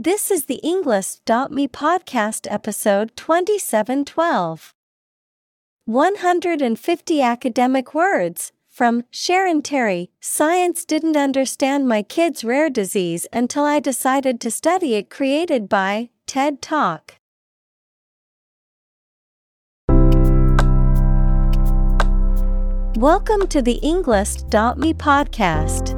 This is the Englist.me podcast episode 2712. 150 academic words from Sharon Terry. Science didn't understand my kid's rare disease until I decided to study it, created by TED Talk. Welcome to the Englist.me podcast.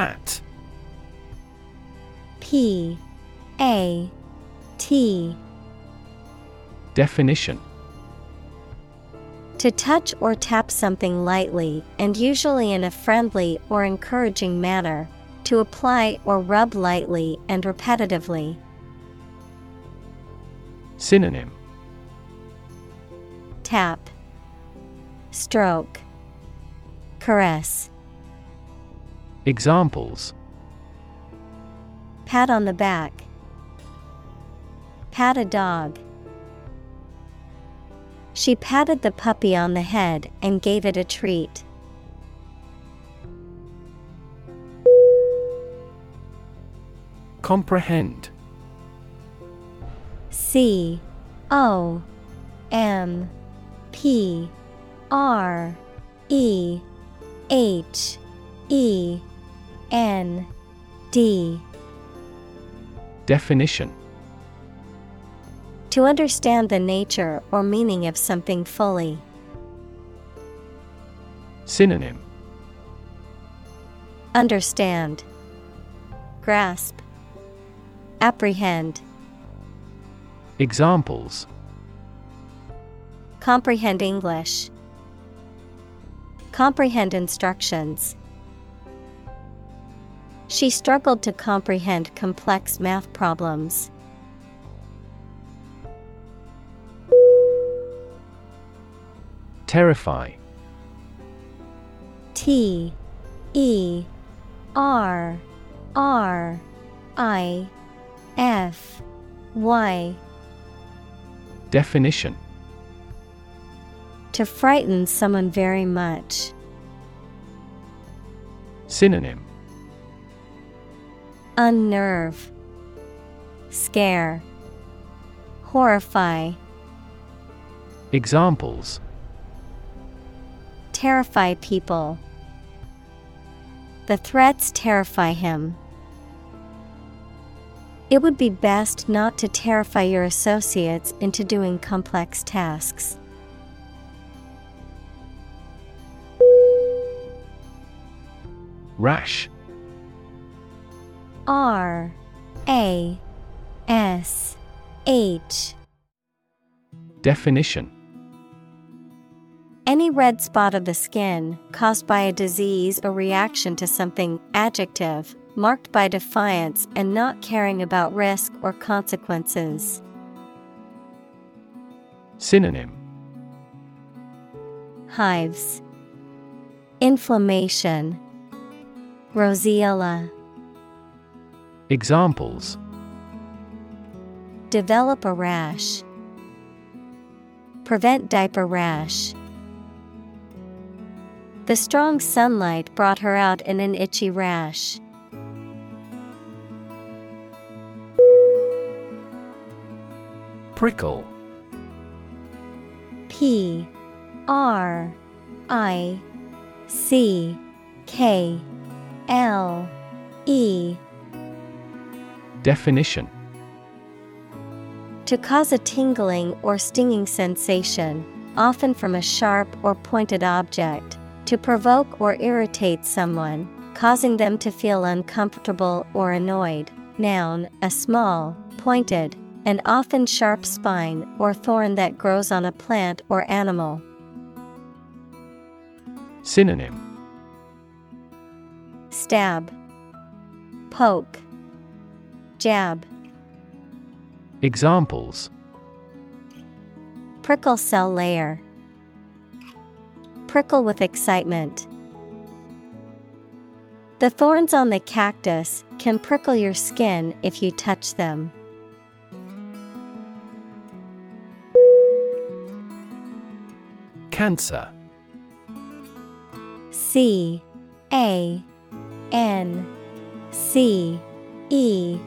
Pat. P A T Definition To touch or tap something lightly and usually in a friendly or encouraging manner, to apply or rub lightly and repetitively. Synonym Tap, Stroke, Caress. Examples Pat on the back. Pat a dog. She patted the puppy on the head and gave it a treat. Comprehend C O M P R E H E N D Definition To understand the nature or meaning of something fully. Synonym Understand, Grasp, Apprehend. Examples Comprehend English. Comprehend instructions. She struggled to comprehend complex math problems. Terrify T E R R I F Y Definition To frighten someone very much. Synonym Unnerve, Scare, Horrify, Examples Terrify people. The threats terrify him. It would be best not to terrify your associates into doing complex tasks. Rash R A S H. Definition. Any red spot of the skin caused by a disease or reaction to something, adjective, marked by defiance and not caring about risk or consequences. Synonym. Hives, Inflammation, Roseola. Examples Develop a rash. Prevent diaper rash. The strong sunlight brought her out in an itchy rash. Prickle P R I C K L E Definition To cause a tingling or stinging sensation, often from a sharp or pointed object, to provoke or irritate someone, causing them to feel uncomfortable or annoyed. Noun, a small, pointed, and often sharp spine or thorn that grows on a plant or animal. Synonym Stab, Poke, Jab. Examples Prickle cell layer. Prickle with excitement. The thorns on the cactus can prickle your skin if you touch them. Cancer C A N C E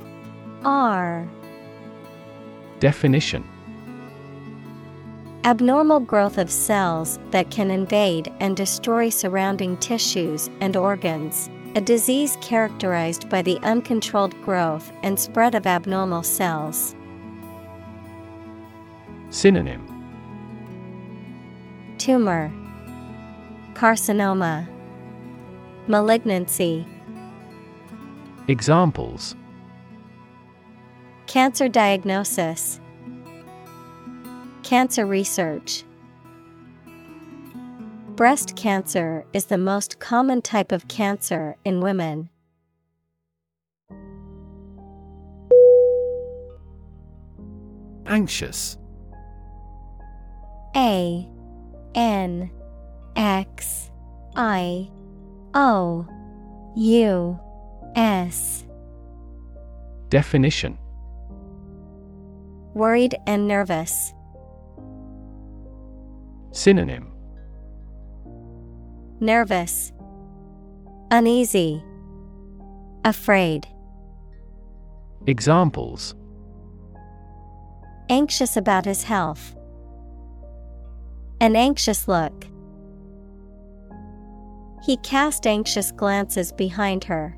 R Definition Abnormal growth of cells that can invade and destroy surrounding tissues and organs. A disease characterized by the uncontrolled growth and spread of abnormal cells. Synonym Tumor, Carcinoma, Malignancy. Examples Cancer diagnosis, Cancer research. Breast cancer is the most common type of cancer in women. Anxious A N X I O U S Definition Worried and nervous. Synonym Nervous, Uneasy, Afraid. Examples Anxious about his health. An anxious look. He cast anxious glances behind her.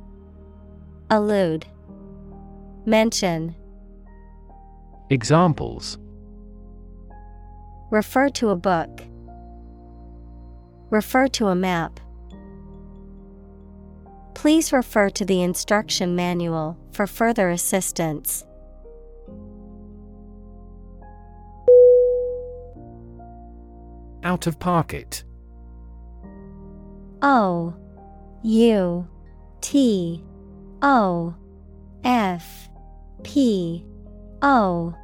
Allude, Mention, Examples. Refer to a book, Refer to a map. Please refer to the instruction manual for further assistance. Out of pocket. O U T O F P O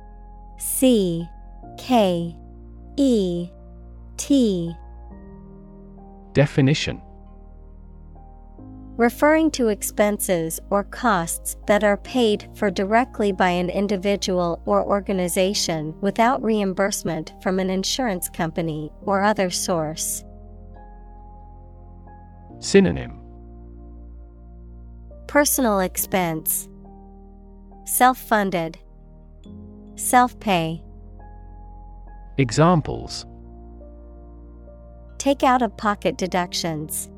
C K E T Definition Referring to expenses or costs that are paid for directly by an individual or organization without reimbursement from an insurance company or other source. Synonym Personal expense, Self funded, Self pay. Examples Take out of pocket deductions.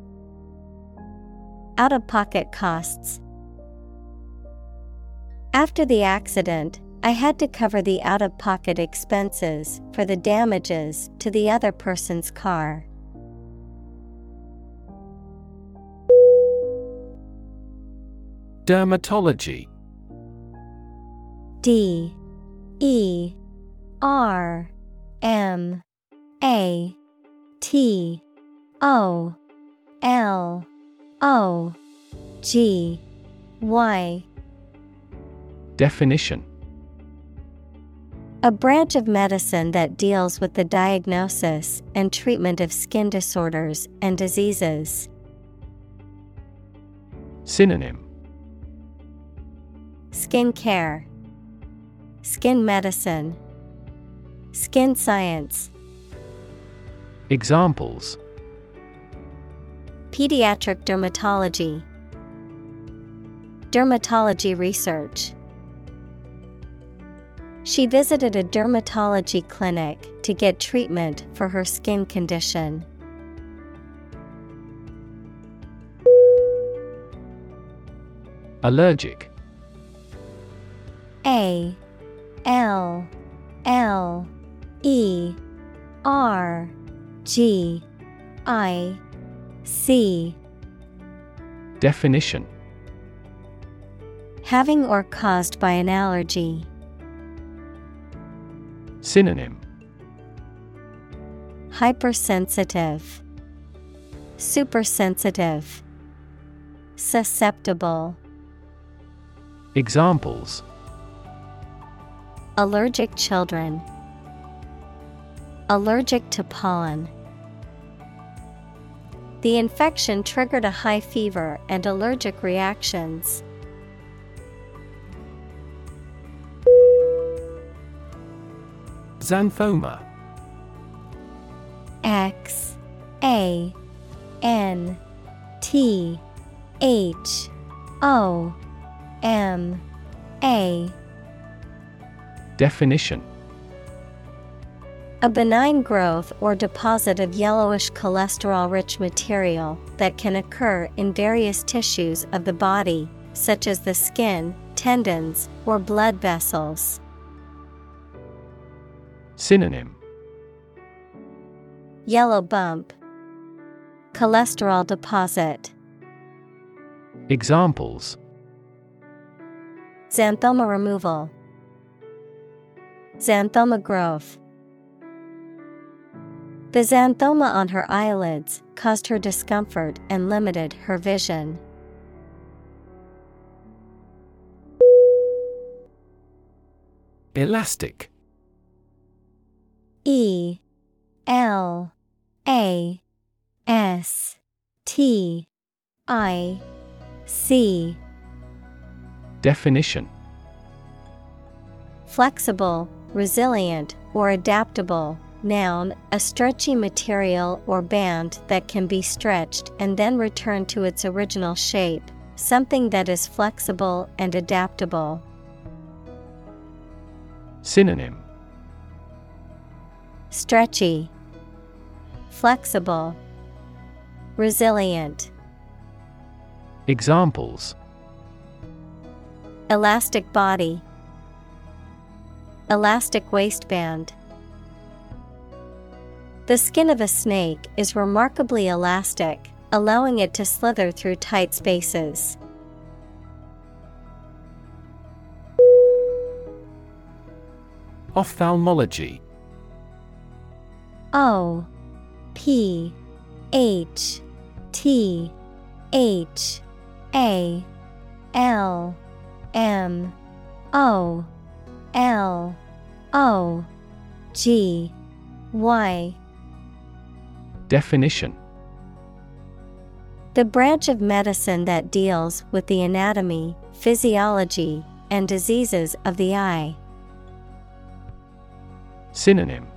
Out of pocket costs. After the accident, I had to cover the out of pocket expenses for the damages to the other person's car. Dermatology. D. E. R. M. A. T. O. L. O. G. Y. Definition. A branch of medicine that deals with the diagnosis and treatment of skin disorders and diseases. Synonym Skin care, Skin medicine, Skin science. Examples Pediatric dermatology, Dermatology research. She visited a dermatology clinic to get treatment for her skin condition. Allergic A L L E R G I C. Definition. Having or caused by an allergy. Synonym. Hypersensitive, Supersensitive, Susceptible. Examples Allergic children. Allergic to pollen. The infection triggered a high fever and allergic reactions. Xanthoma X A N T H O M A Definition. A benign growth or deposit of yellowish cholesterol rich material that can occur in various tissues of the body, such as the skin, tendons, or blood vessels. Synonym. Yellow bump, Cholesterol deposit, Examples. Xanthoma removal, Xanthoma growth. The xanthoma on her eyelids caused her discomfort and limited her vision. Elastic E L A S T I C Definition Flexible, resilient, or adaptable. Noun, a stretchy material or band that can be stretched and then returned to its original shape, something that is flexible and adaptable. Synonym Stretchy, Flexible, Resilient. Examples Elastic body, Elastic waistband. The skin of a snake is remarkably elastic, allowing it to slither through tight spaces. Ophthalmology O P H T H A L M O L O G Y. Definition. The branch of medicine that deals with the anatomy, physiology, and diseases of the eye. Synonym.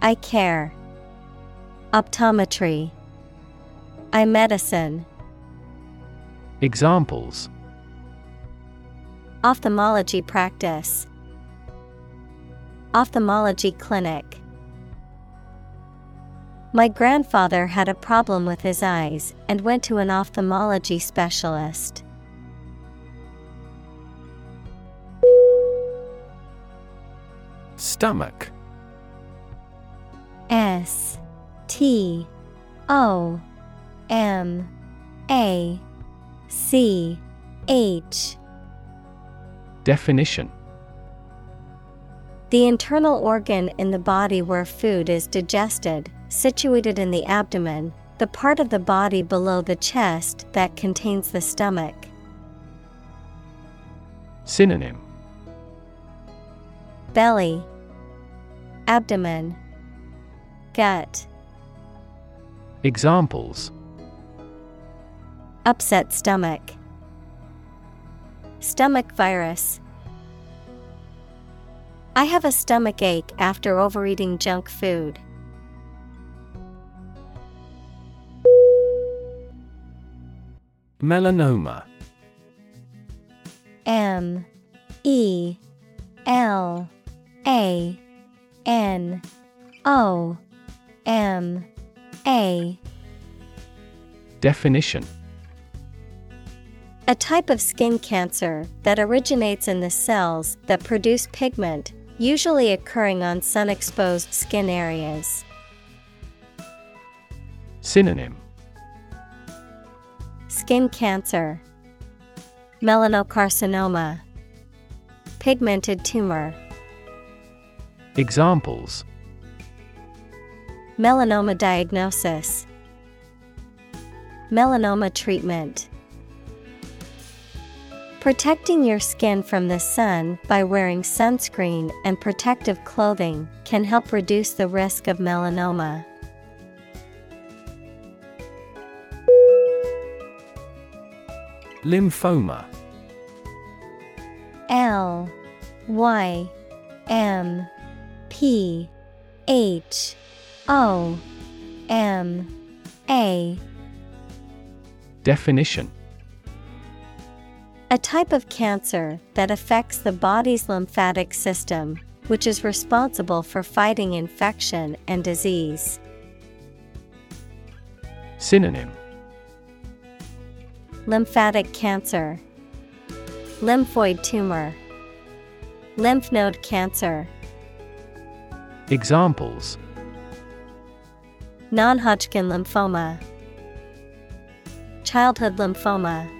Eye care, Optometry, Eye medicine, Examples Ophthalmology practice, Ophthalmology clinic. My grandfather had a problem with his eyes and went to an ophthalmology specialist. Stomach S T O M A C H Definition The internal organ in the body where food is digested, situated in the abdomen, the part of the body below the chest that contains the stomach. Synonym Belly, Abdomen, Gut. Examples Upset stomach. Stomach virus. I have a stomach ache after overeating junk food. Melanoma. M. E. L. A. N. O. M. A. Definition A type of skin cancer that originates in the cells that produce pigment, usually occurring on sun exposed skin areas. Synonym Skin cancer, melanocarcinoma, pigmented tumor. Examples Melanoma diagnosis, Melanoma treatment. Protecting your skin from the sun by wearing sunscreen and protective clothing can help reduce the risk of melanoma. Lymphoma. L Y M P H O M A. Definition A type of cancer that affects the body's lymphatic system, which is responsible for fighting infection and disease. Synonym Lymphatic cancer, Lymphoid tumor, Lymph node cancer. Examples Non Hodgkin lymphoma, Childhood lymphoma.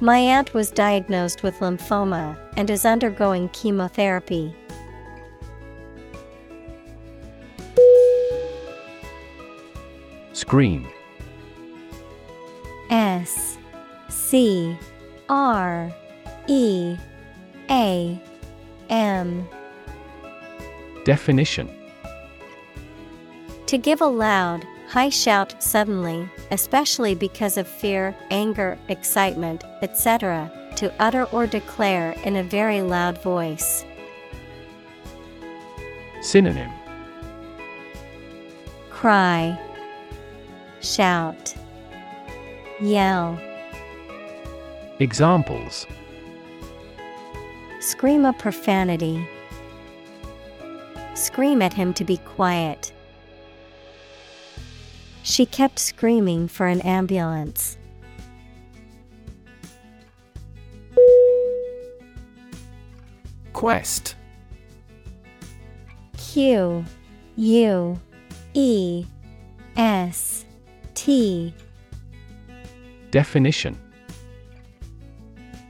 My aunt was diagnosed with lymphoma and is undergoing chemotherapy. Scream S C R E A M. Definition. To give a loud, high shout suddenly, especially because of fear, anger, excitement, etc., to utter or declare in a very loud voice. Synonym Cry, shout, yell, Examples scream a profanity. Scream at him to be quiet. She kept screaming for an ambulance. Quest. Q U E S T. Definition.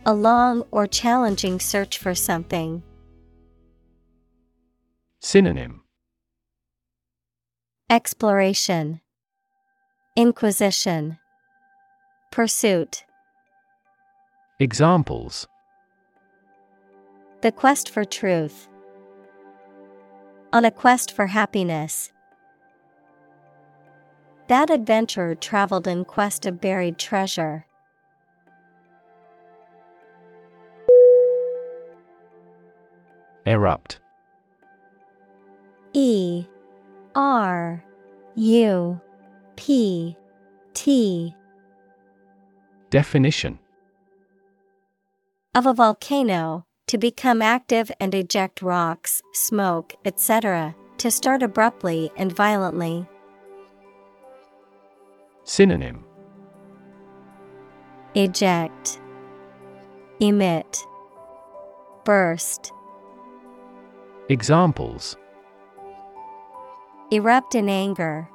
A long or challenging search for something. Synonym. Exploration, Inquisition, Pursuit. Examples The quest for truth. On a quest for happiness. That adventurer traveled in quest of buried treasure. Erupt E R U P T Definition. Of a volcano, to become active and eject rocks, smoke, etc., to start abruptly and violently. Synonym. Eject, Emit, Burst, Examples. Erupt in anger,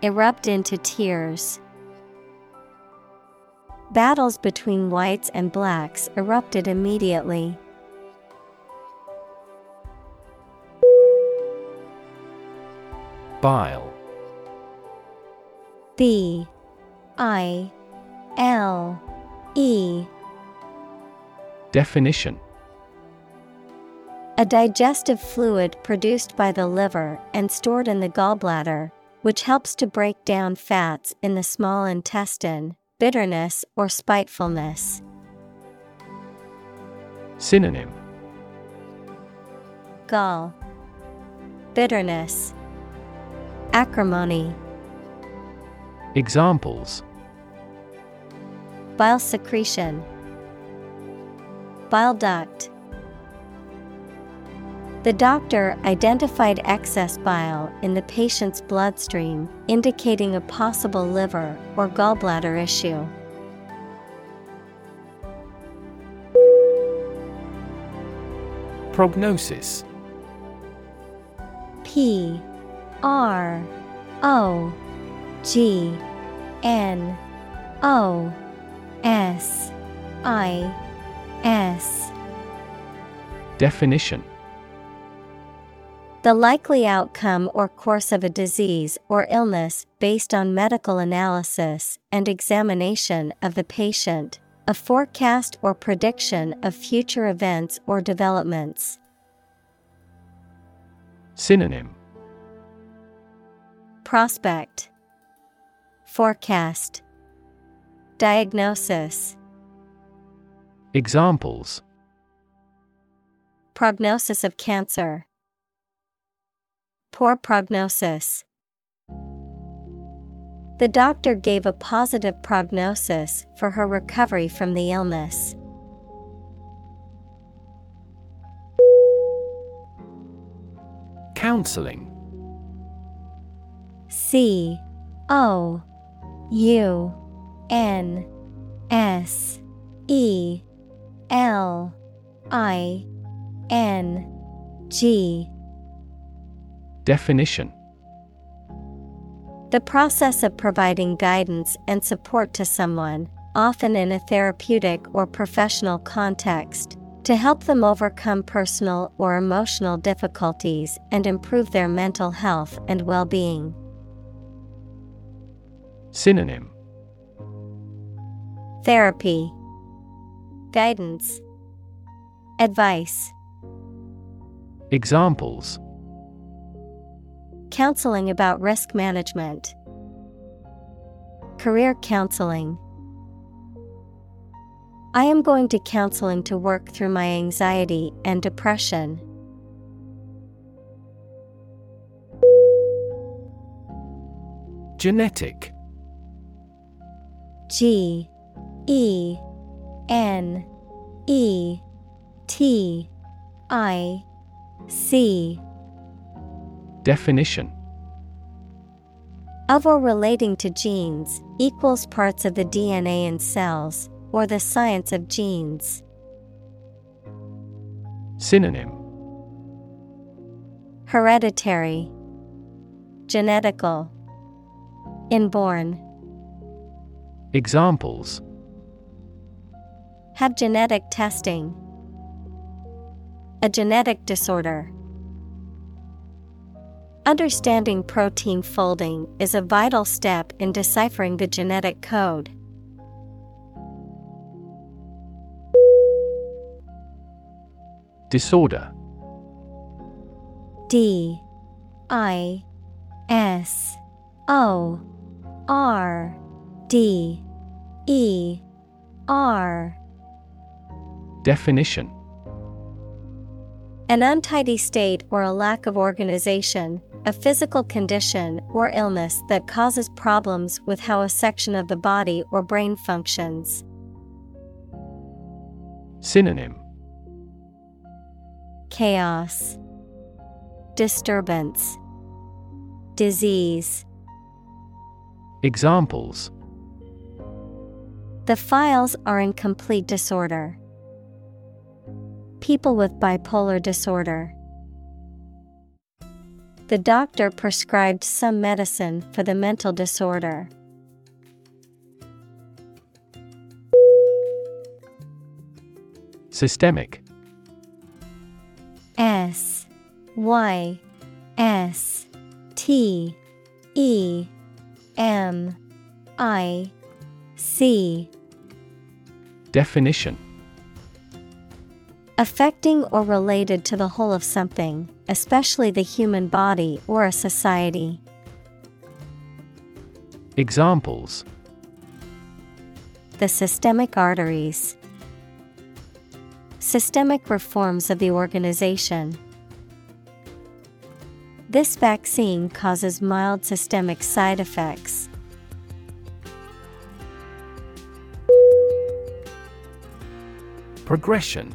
Erupt into tears. Battles between whites and blacks erupted immediately. Bile B I L E Definition A digestive fluid produced by the liver and stored in the gallbladder, which helps to break down fats in the small intestine, bitterness or spitefulness. Synonym Gall, Bitterness, Acrimony. Examples Bile secretion, Bile duct. The doctor identified excess bile in the patient's bloodstream, indicating a possible liver or gallbladder issue. Prognosis. P R O G N O S I S. Definition The likely outcome or course of a disease or illness based on medical analysis and examination of the patient, a forecast or prediction of future events or developments. Synonym. Prospect. Forecast. Diagnosis. Examples. Prognosis of cancer. Poor prognosis. The doctor gave a positive prognosis for her recovery from the illness. Counseling C O U N S E L I N G Definition. The process of providing guidance and support to someone, often in a therapeutic or professional context, to help them overcome personal or emotional difficulties and improve their mental health and well being. Synonym. Therapy, Guidance, Advice, Examples Counseling about risk management, Career counseling. I am going to counseling to work through my anxiety and depression. Genetic G E N E T I C Definition of or relating to genes equals parts of the DNA in cells or the science of genes. Synonym Hereditary Genetical Inborn Examples Have genetic testing. A genetic disorder. Understanding protein folding is a vital step in deciphering the genetic code. Disorder. D I S O R D E R. Definition. An untidy state or a lack of organization, a physical condition or illness that causes problems with how a section of the body or brain functions. Synonym Chaos, Disturbance, Disease. Examples The files are in complete disorder. People with bipolar disorder. The doctor prescribed some medicine for the mental disorder. Systemic. S Y S T E M I C. Definition Affecting or related to the whole of something, especially the human body or a society. Examples The systemic arteries, systemic reforms of the organization. This vaccine causes mild systemic side effects. Progression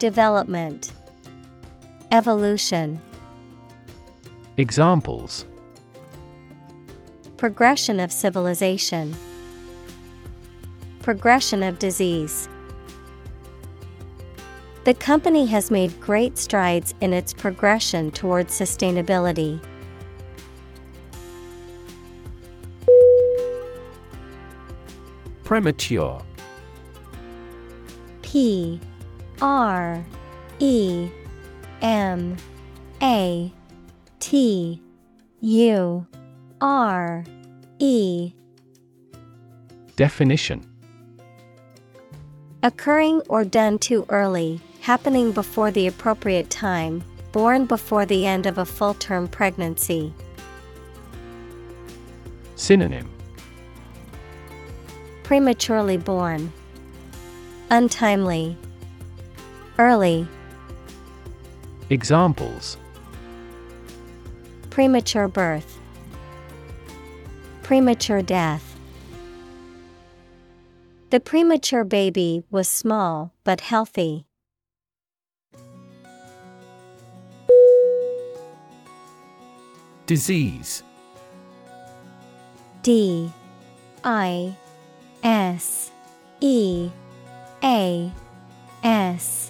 Development Evolution Examples. Progression of civilization Progression of disease. The company has made great strides in its progression towards sustainability. Premature. P R E M A T U R E. Definition. Occurring or done too early, happening before the appropriate time, born before the end of a full term pregnancy. Synonym. Prematurely born, Untimely, Early, Examples. Premature birth, Premature death. The premature baby was small but healthy. Disease. D. I. S. E. A. S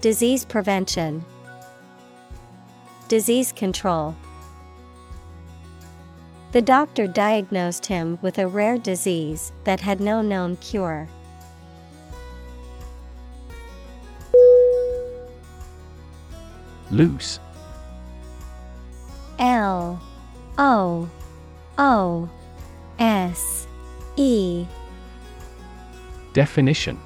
disease prevention, disease control. The doctor diagnosed him with a rare disease that had no known cure. Loose L O O S E Definition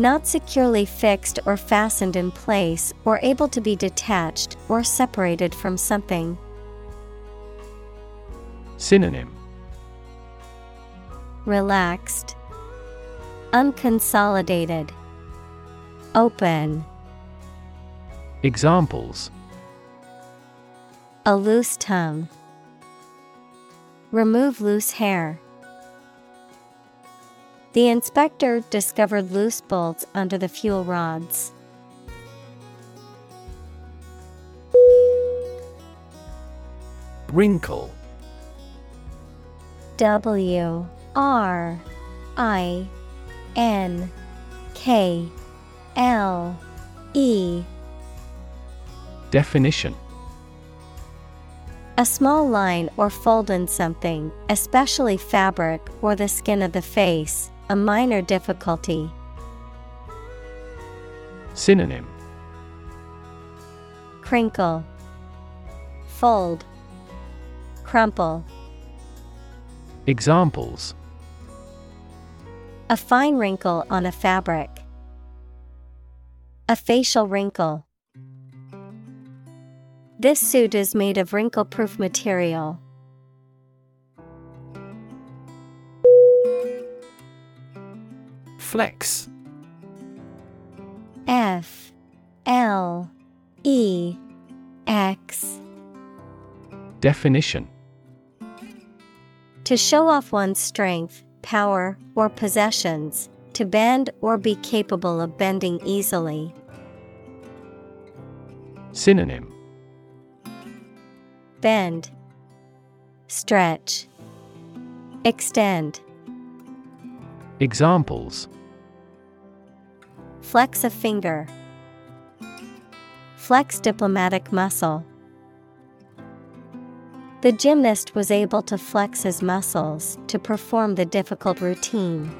Not securely fixed or fastened in place or able to be detached or separated from something. Synonym Relaxed, Unconsolidated, Open, Examples a loose tongue. Remove loose hair. The inspector discovered loose bolts under the fuel rods. Wrinkle. W R I N K L E. Definition. A small line or fold in something, especially fabric or the skin of the face, a minor difficulty. Synonym Crinkle, Fold, Crumple. Examples A fine wrinkle on a fabric. A facial wrinkle. This suit is made of wrinkle proof material. Flex. F L E X. Definition. To show off one's strength, power, or possessions, to bend or be capable of bending easily. Synonym. Bend, Stretch, Extend. Examples Flex a finger. Flex diplomatic muscle. The gymnast was able to flex his muscles to perform the difficult routine.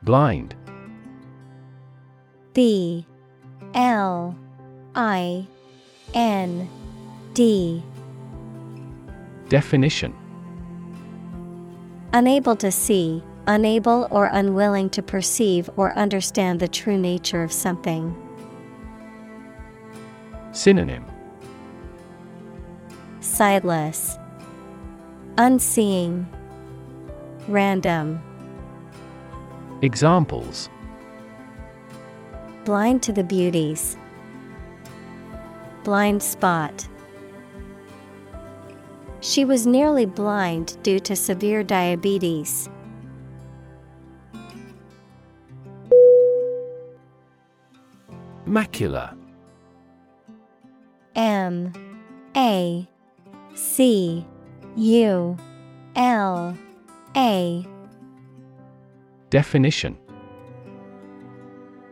Blind. B. L. I. N. D. Definition Unable to see, unable or unwilling to perceive or understand the true nature of something. Synonym Sightless, Unseeing, Random. Examples Blind to the beauties. Blind spot. She was nearly blind due to severe diabetes. Macula. M. A. C. U. L. A. Definition.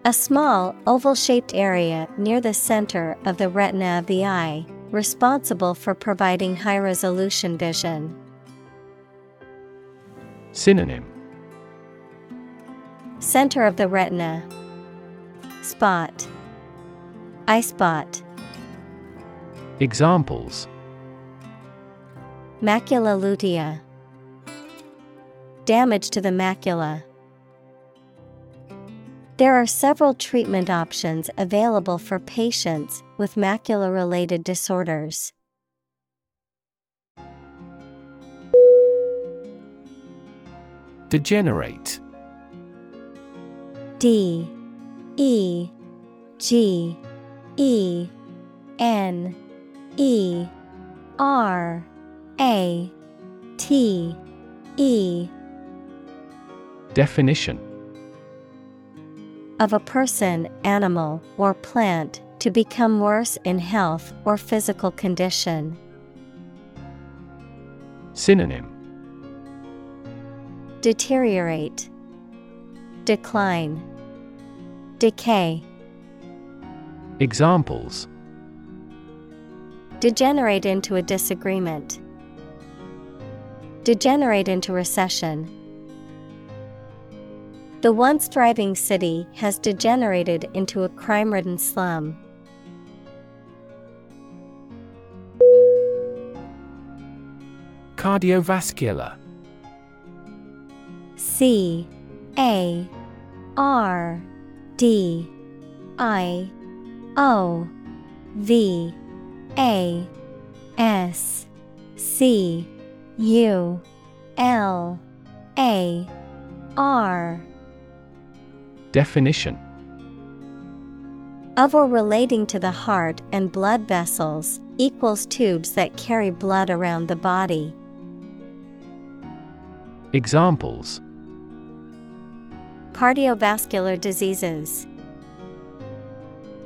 A small, oval shaped area near the center of the retina of the eye, responsible for providing high resolution vision. Synonym. Center of the retina, Spot, Eye spot, Examples. Macula lutea, Damage to the macula. There are several treatment options available for patients with macula related disorders. Degenerate. D E G E N E R A T E. Definition of a person, animal, or plant to become worse in health or physical condition. Synonym Deteriorate, Decline, Decay. Examples Degenerate into a disagreement. Degenerate into recession. The once thriving city has degenerated into a crime ridden slum. Cardiovascular C A R D I O V A S C U L A R Definition of or relating to the heart and blood vessels equals tubes that carry blood around the body. Examples Cardiovascular diseases,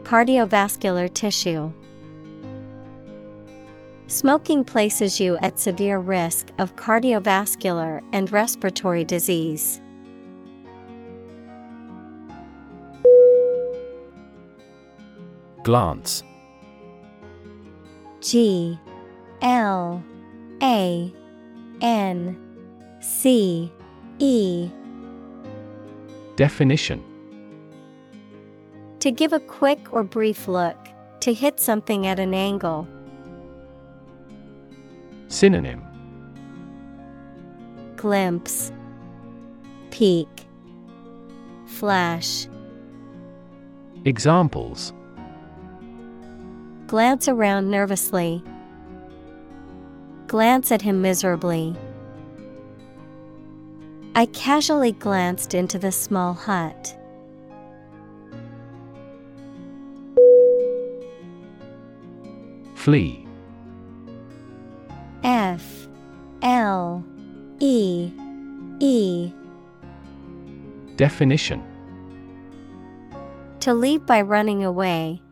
Cardiovascular tissue. Smoking places you at severe risk of cardiovascular and respiratory disease. Glance. G L A N C E. Definition. To give a quick or brief look, to hit something at an angle. Synonym. Glimpse, Peek, Flash. Examples Glance around nervously. Glance at him miserably. I casually glanced into the small hut. Flee. F L E E Definition To leave by running away,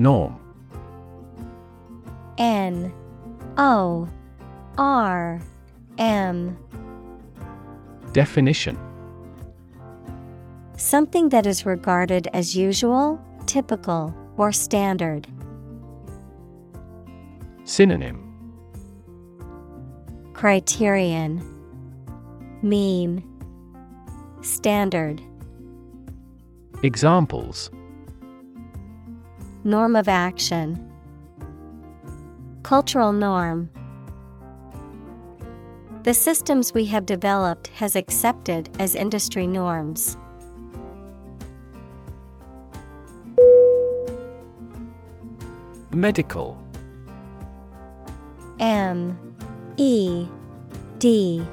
Norm. N O R M. Definition. Something that is regarded as usual, typical, or standard. Synonym. Criterion. Mean. Standard. Examples Norm of action. Cultural norm. The systems we have developed has accepted as industry norms. Medical. M. E. D.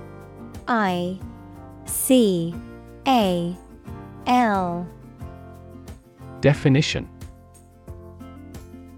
I. C. A. L. Definition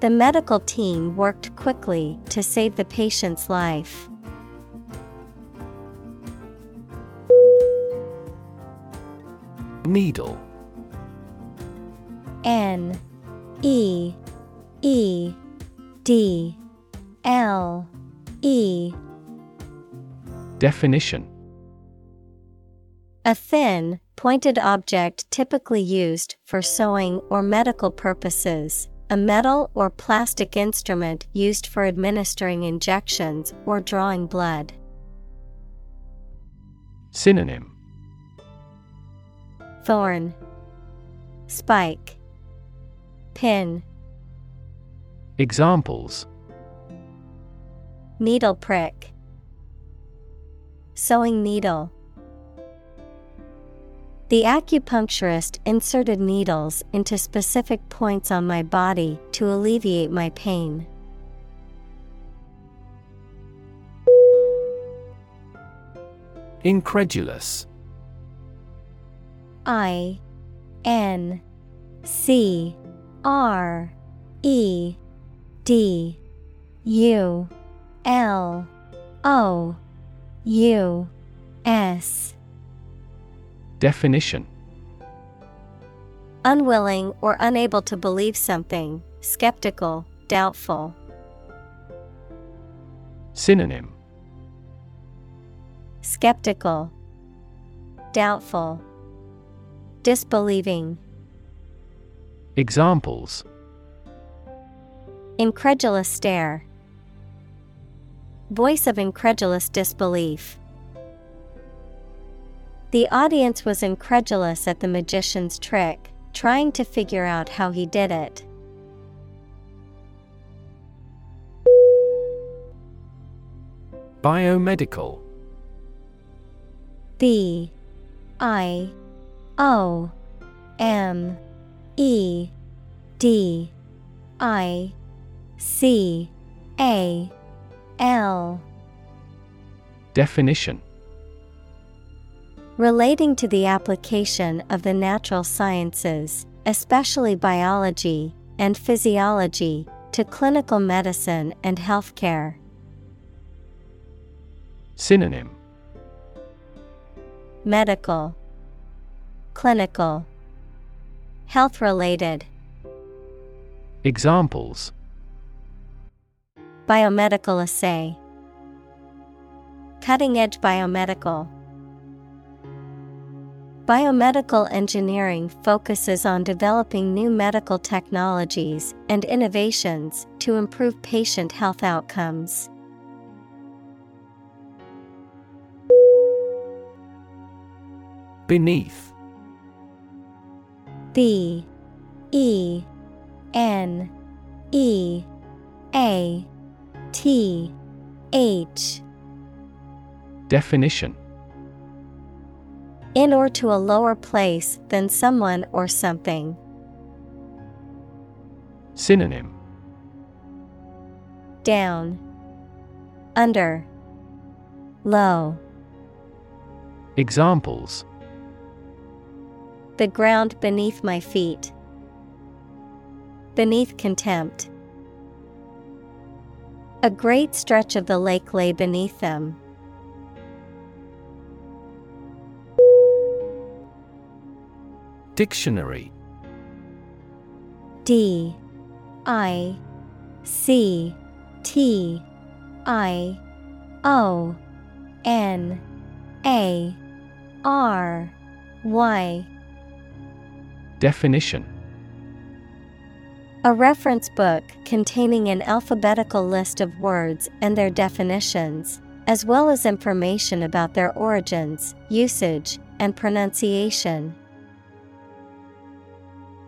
The medical team worked quickly to save the patient's life. Needle. N E E D L E. Definition. A thin, pointed object typically used for sewing or medical purposes, a metal or plastic instrument used for administering injections or drawing blood. Synonym. Thorn, Spike, Pin, Examples. Needle prick, Sewing needle. The acupuncturist inserted needles into specific points on my body to alleviate my pain. Incredulous I N C R E D U L O U S Definition Unwilling or unable to believe something, skeptical, doubtful. Synonym Skeptical, doubtful, disbelieving. Examples Incredulous stare. Voice of incredulous disbelief. The audience was incredulous at the magician's trick, trying to figure out how he did it. Biomedical. B I O M E D I C A L. Definition Relating to the application of the natural sciences, especially biology and physiology, to clinical medicine and healthcare. Synonym Medical, Clinical, Health related. Examples Biomedical assay. Cutting edge biomedical. Biomedical engineering focuses on developing new medical technologies and innovations to improve patient health outcomes. Beneath. B E N E A T H. Definition In or to a lower place than someone or something. Synonym Down, Under, Low. Examples The ground beneath my feet. Beneath contempt. A great stretch of the lake lay beneath them. Dictionary. D I C T I O N A R Y. Definition. A reference book containing an alphabetical list of words and their definitions, as well as information about their origins, usage, and pronunciation.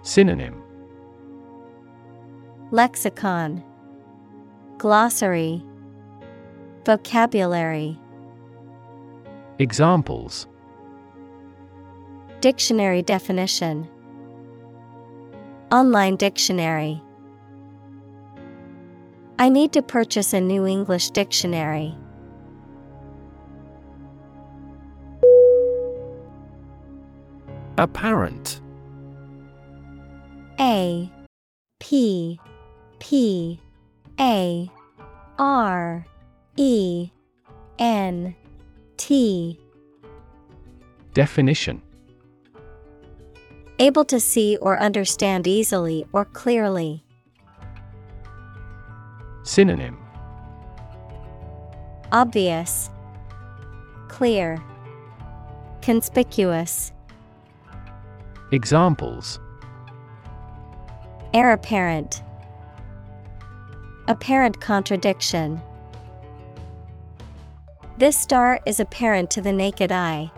Synonym. Lexicon. Glossary. Vocabulary. Examples. Dictionary definition. Online dictionary. I need to purchase a new English dictionary. Apparent A P P A R E N T Definition. Able to see or understand easily or clearly. Synonym. Obvious, Clear, Conspicuous, Examples Heir apparent, Apparent contradiction. This star is apparent to the naked eye.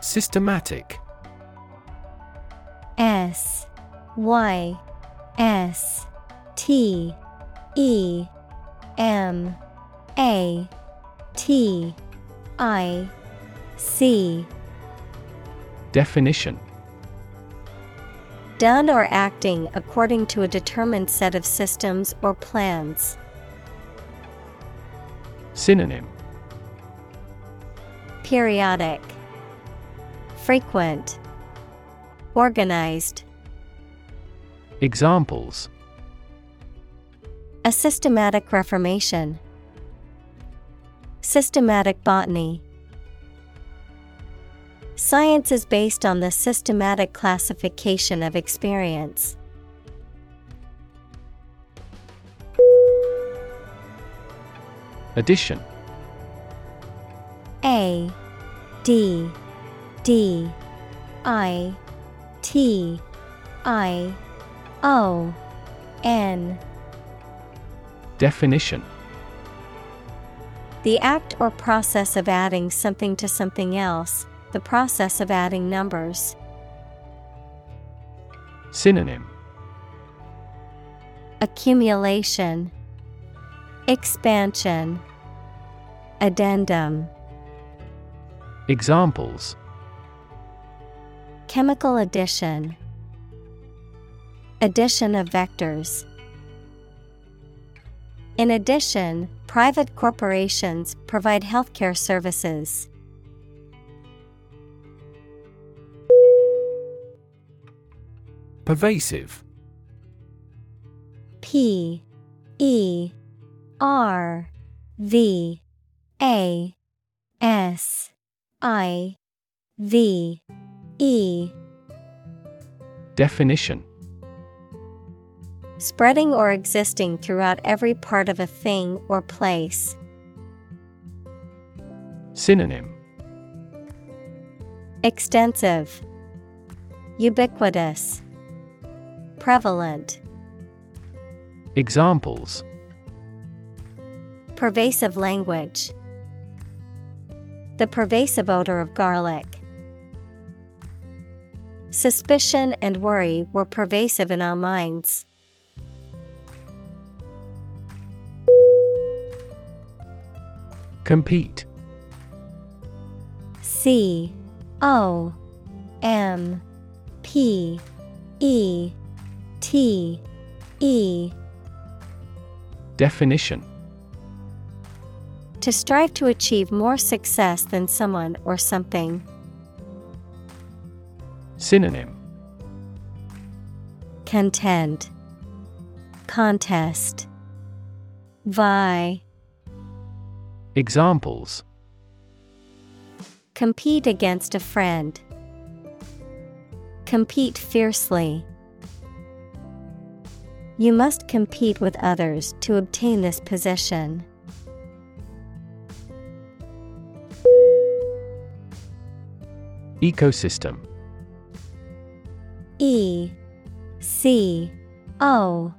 Systematic S Y S T E M A T I C Definition Done or acting according to a determined set of systems or plans. Synonym Periodic, Frequent, Organized. Examples A systematic reformation. Systematic botany. Science is based on the systematic classification of experience. Addition. A D D I T I O N. Definition. The act or process of adding something to something else, the process of adding numbers. Synonym Accumulation, Expansion, Addendum. Examples Chemical addition, Addition of vectors. In addition, private corporations provide healthcare services. Pervasive. P E R V A S I V E. Definition. Spreading or existing throughout every part of a thing or place. Synonym. Extensive, Ubiquitous, Prevalent. Examples Pervasive language. The pervasive odor of garlic. Suspicion and worry were pervasive in our minds. Compete C O M P E T E. Definition. To strive to achieve more success than someone or something. Synonym. Contend. Contest. Vie. Examples. Compete against a friend. Compete fiercely. You must compete with others to obtain this position. Ecosystem. E C O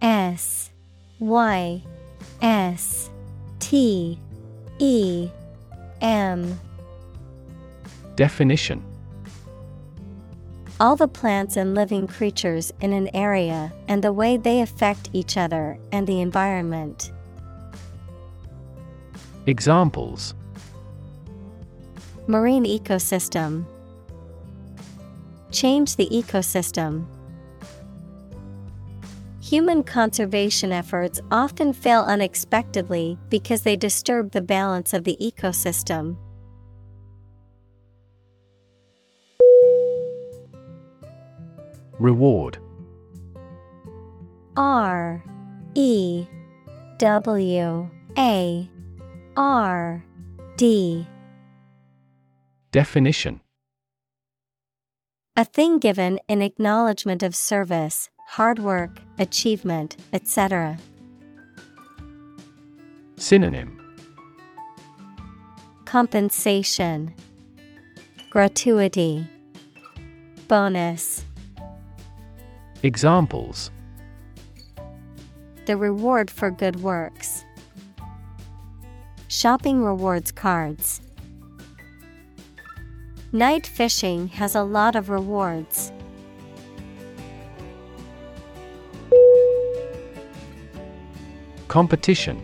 S Y S T E M. Definition All the plants and living creatures in an area and the way they affect each other and the environment. Examples Marine ecosystem. Change the ecosystem. Human conservation efforts often fail unexpectedly because they disturb the balance of the ecosystem. Reward. R E W A R D. Definition. A thing given in acknowledgement of service, hard work, achievement, etc. Synonym. Compensation, Gratuity, Bonus. Examples The reward for good works. Shopping rewards cards. Night fishing has a lot of rewards. Competition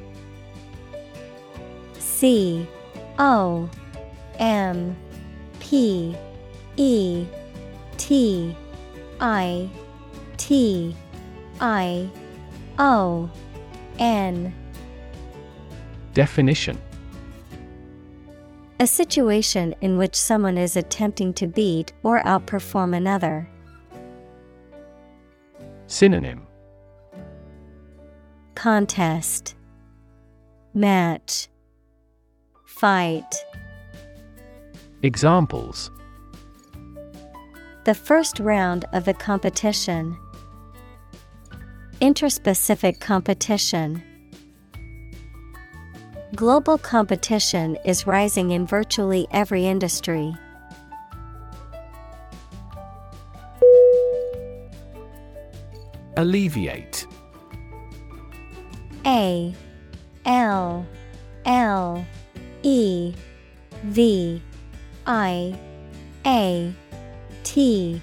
C O M P E T I T I O N. Definition. A situation in which someone is attempting to beat or outperform another. Synonym. Contest. Match. Fight. Examples. The first round of the competition. Interspecific competition. Global competition is rising in virtually every industry. Alleviate A L L E V I A T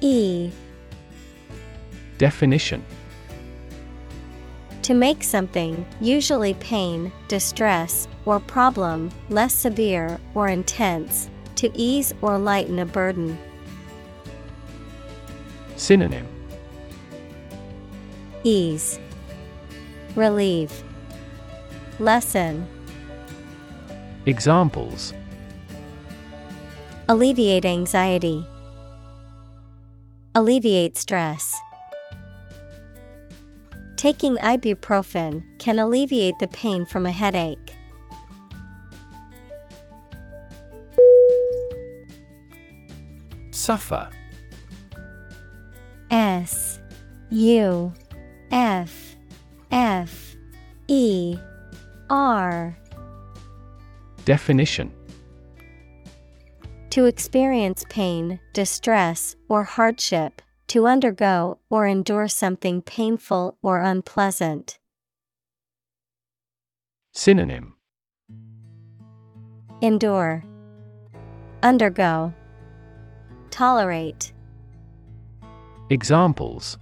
E Definition To make something, usually pain, distress, or problem, less severe or intense, to ease or lighten a burden. Synonym. Ease, Relieve, Lessen, Examples. Alleviate anxiety, Alleviate stress. Taking ibuprofen can alleviate the pain from a headache. Suffer. S U F F E R. Definition. To experience pain, distress, or hardship, to undergo or endure something painful or unpleasant. Synonym Endure, Undergo, Tolerate. Examples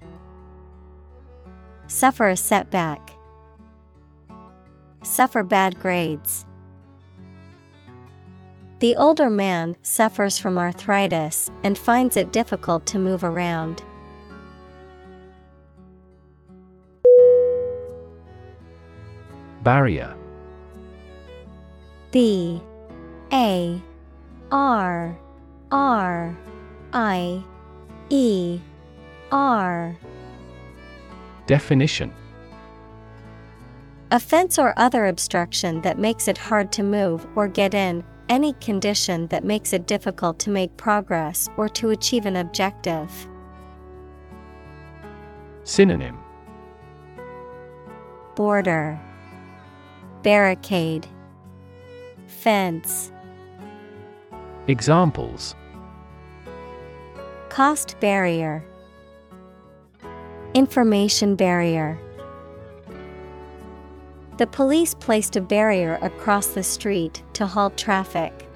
Suffer a setback. Suffer bad grades. The older man suffers from arthritis and finds it difficult to move around. Barrier. B. A. R. R. I. E. R. Definition. A fence or other obstruction that makes it hard to move or get in, any condition that makes it difficult to make progress or to achieve an objective. Synonym. Border. Barricade. Fence. Examples. Cost barrier. Information barrier The police placed a barrier across the street to halt traffic.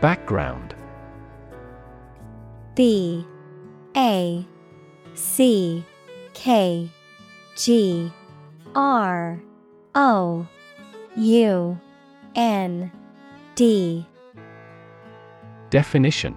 Background. B. A. C. K. G. R. O. U. N. D. Definition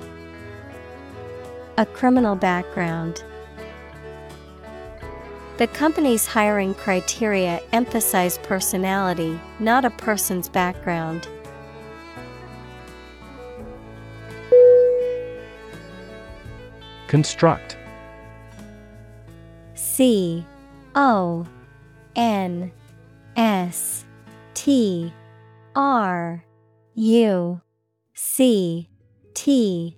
A criminal background. The company's hiring criteria emphasize personality, not a person's background. Construct. C O N S T R U C T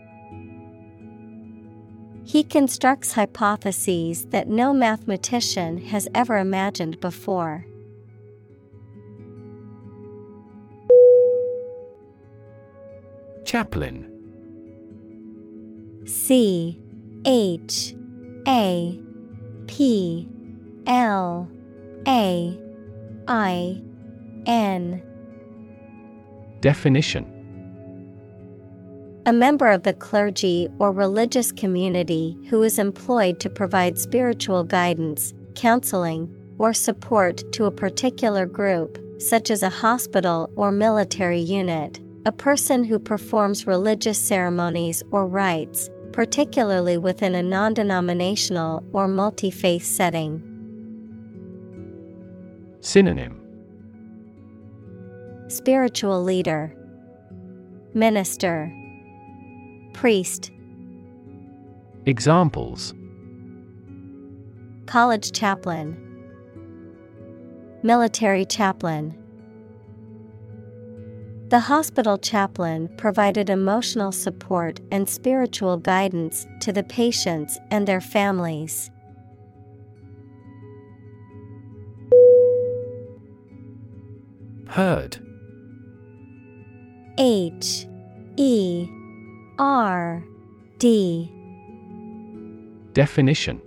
He constructs hypotheses that no mathematician has ever imagined before. Chaplain C H A P L A I N. Definition A member of the clergy or religious community who is employed to provide spiritual guidance, counseling, or support to a particular group, such as a hospital or military unit. A person who performs religious ceremonies or rites, particularly within a non denominational or multi faith setting. Synonym Spiritual leader, Minister, Priest, Examples College chaplain, Military chaplain. The hospital chaplain provided emotional support and spiritual guidance to the patients and their families. Herd H E R D Definition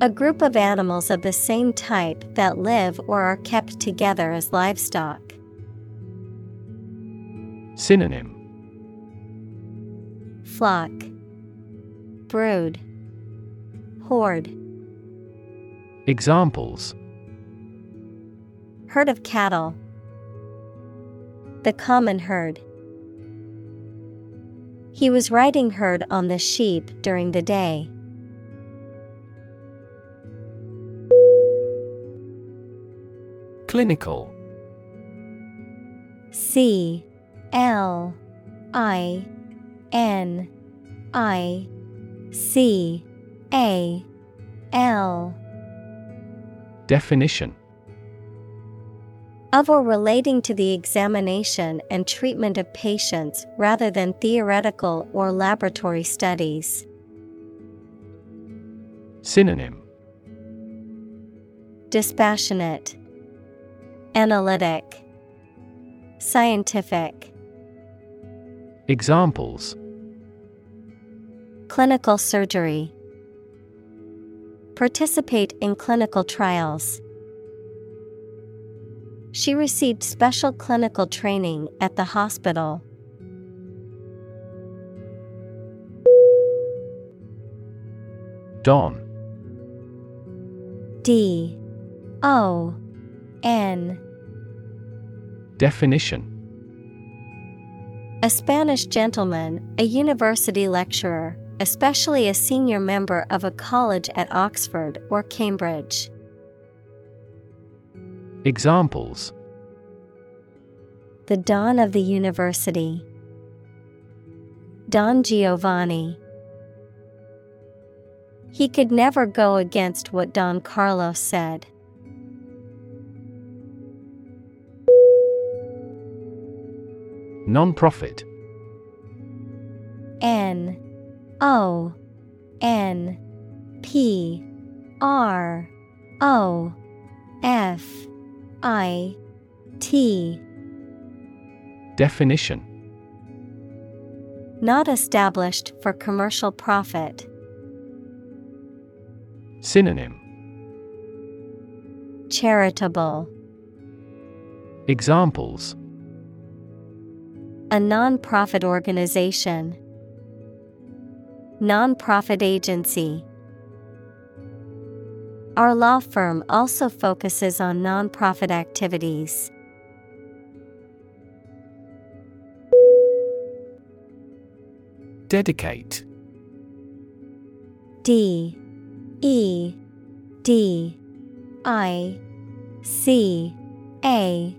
A group of animals of the same type that live or are kept together as livestock. Synonym Flock, Brood, Horde. Examples Herd of cattle. The common herd. He was riding herd on the sheep during the day. Clinical. C L I N I C A L. Definition of or relating to the examination and treatment of patients rather than theoretical or laboratory studies. Synonym Dispassionate, Analytic, Scientific. Examples Clinical surgery. Participate in clinical trials. She received special clinical training at the hospital. Don D. O. N. Definition. A Spanish gentleman, a university lecturer, especially a senior member of a college at Oxford or Cambridge. Examples. The don of the University. Don Giovanni. He could never go against what Don Carlos said. Non-profit. N. O. N. P. R. O. F I T Definition Not established for commercial profit. Synonym Charitable. Examples A non-profit organization. Non-profit agency. Our law firm also focuses on non-profit activities. Dedicate. D. E. D. I. C. A.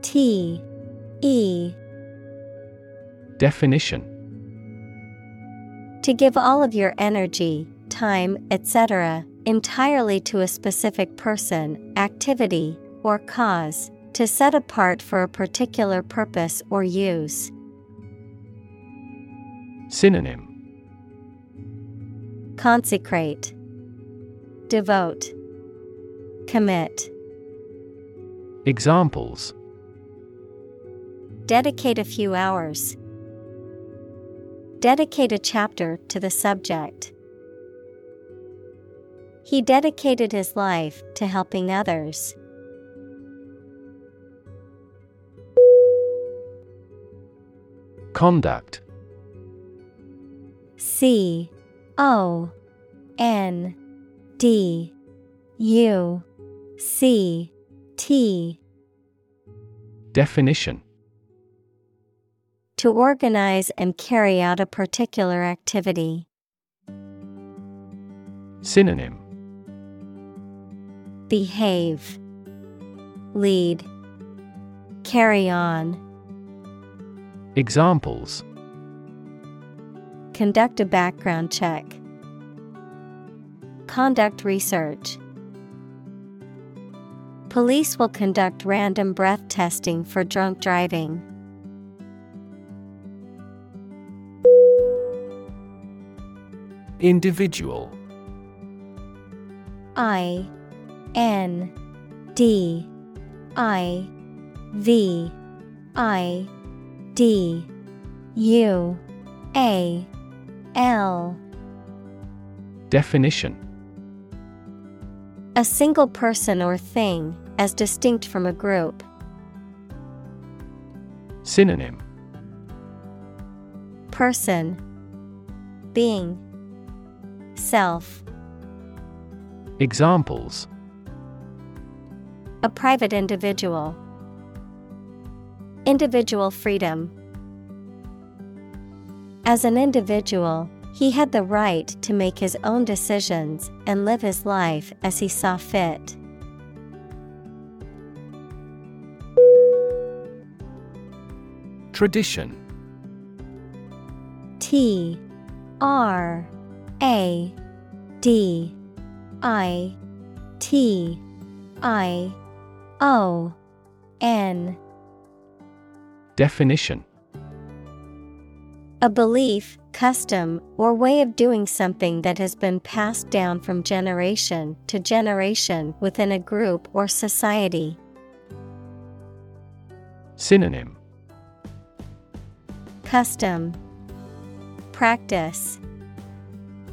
T. E. Definition. To give all of your energy, time, etc., entirely to a specific person, activity, or cause, to set apart for a particular purpose or use. Synonym Consecrate, Devote, Commit. Examples Dedicate a few hours. Dedicate a chapter to the subject. He dedicated his life to helping others. Conduct C O N D U C T Definition To organize and carry out a particular activity. Synonym Behave, Lead, Carry on. Examples Conduct a background check. Conduct research. Police will conduct random breath testing for drunk driving. Individual I N D I V I D U A L. Definition. A single person or thing, as distinct from a group. Synonym. Person. Being. Self. Examples A private individual. Individual freedom. As an individual, he had the right to make his own decisions and live his life as he saw fit. Tradition T R A D I T I O N. Definition. A belief, custom, or way of doing something that has been passed down from generation to generation within a group or society. Synonym. Custom. Practice.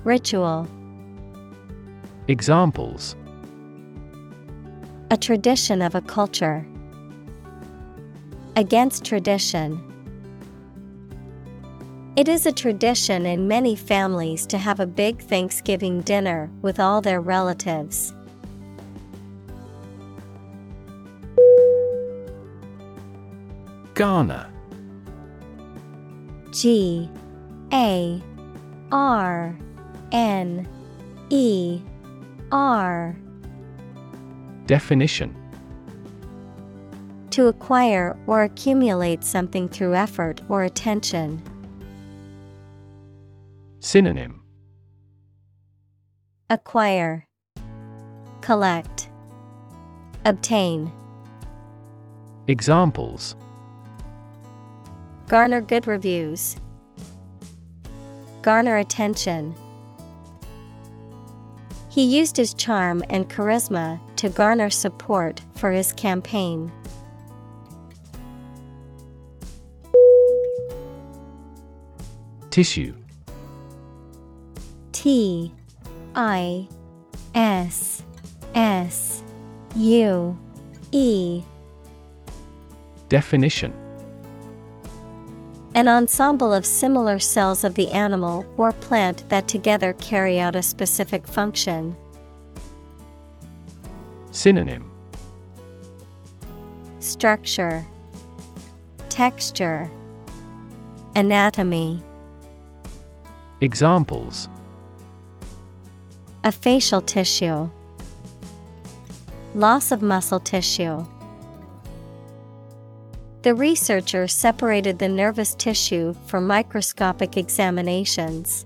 Ritual. Examples A tradition of a culture. Against tradition. It is a tradition in many families to have a big Thanksgiving dinner with all their relatives. Garner G A R N E R Definition To acquire or accumulate something through effort or attention. Synonym Acquire Collect Obtain Examples Garner good reviews. Garner attention. He used his charm and charisma to garner support for his campaign. Tissue T I S S U E Definition An ensemble of similar cells of the animal or plant that together carry out a specific function. Synonym Structure, Texture, Anatomy. Examples A facial tissue. Loss of muscle tissue. The researcher separated the nervous tissue for microscopic examinations.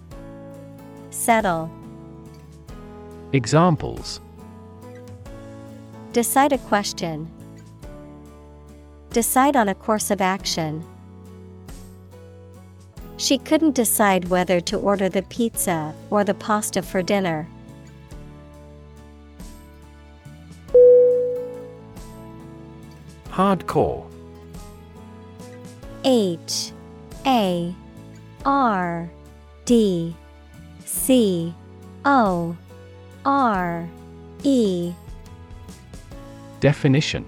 Settle. Examples Decide a question. Decide on a course of action. She couldn't decide whether to order the pizza or the pasta for dinner. Hardcore H A R D C O R E. Definition.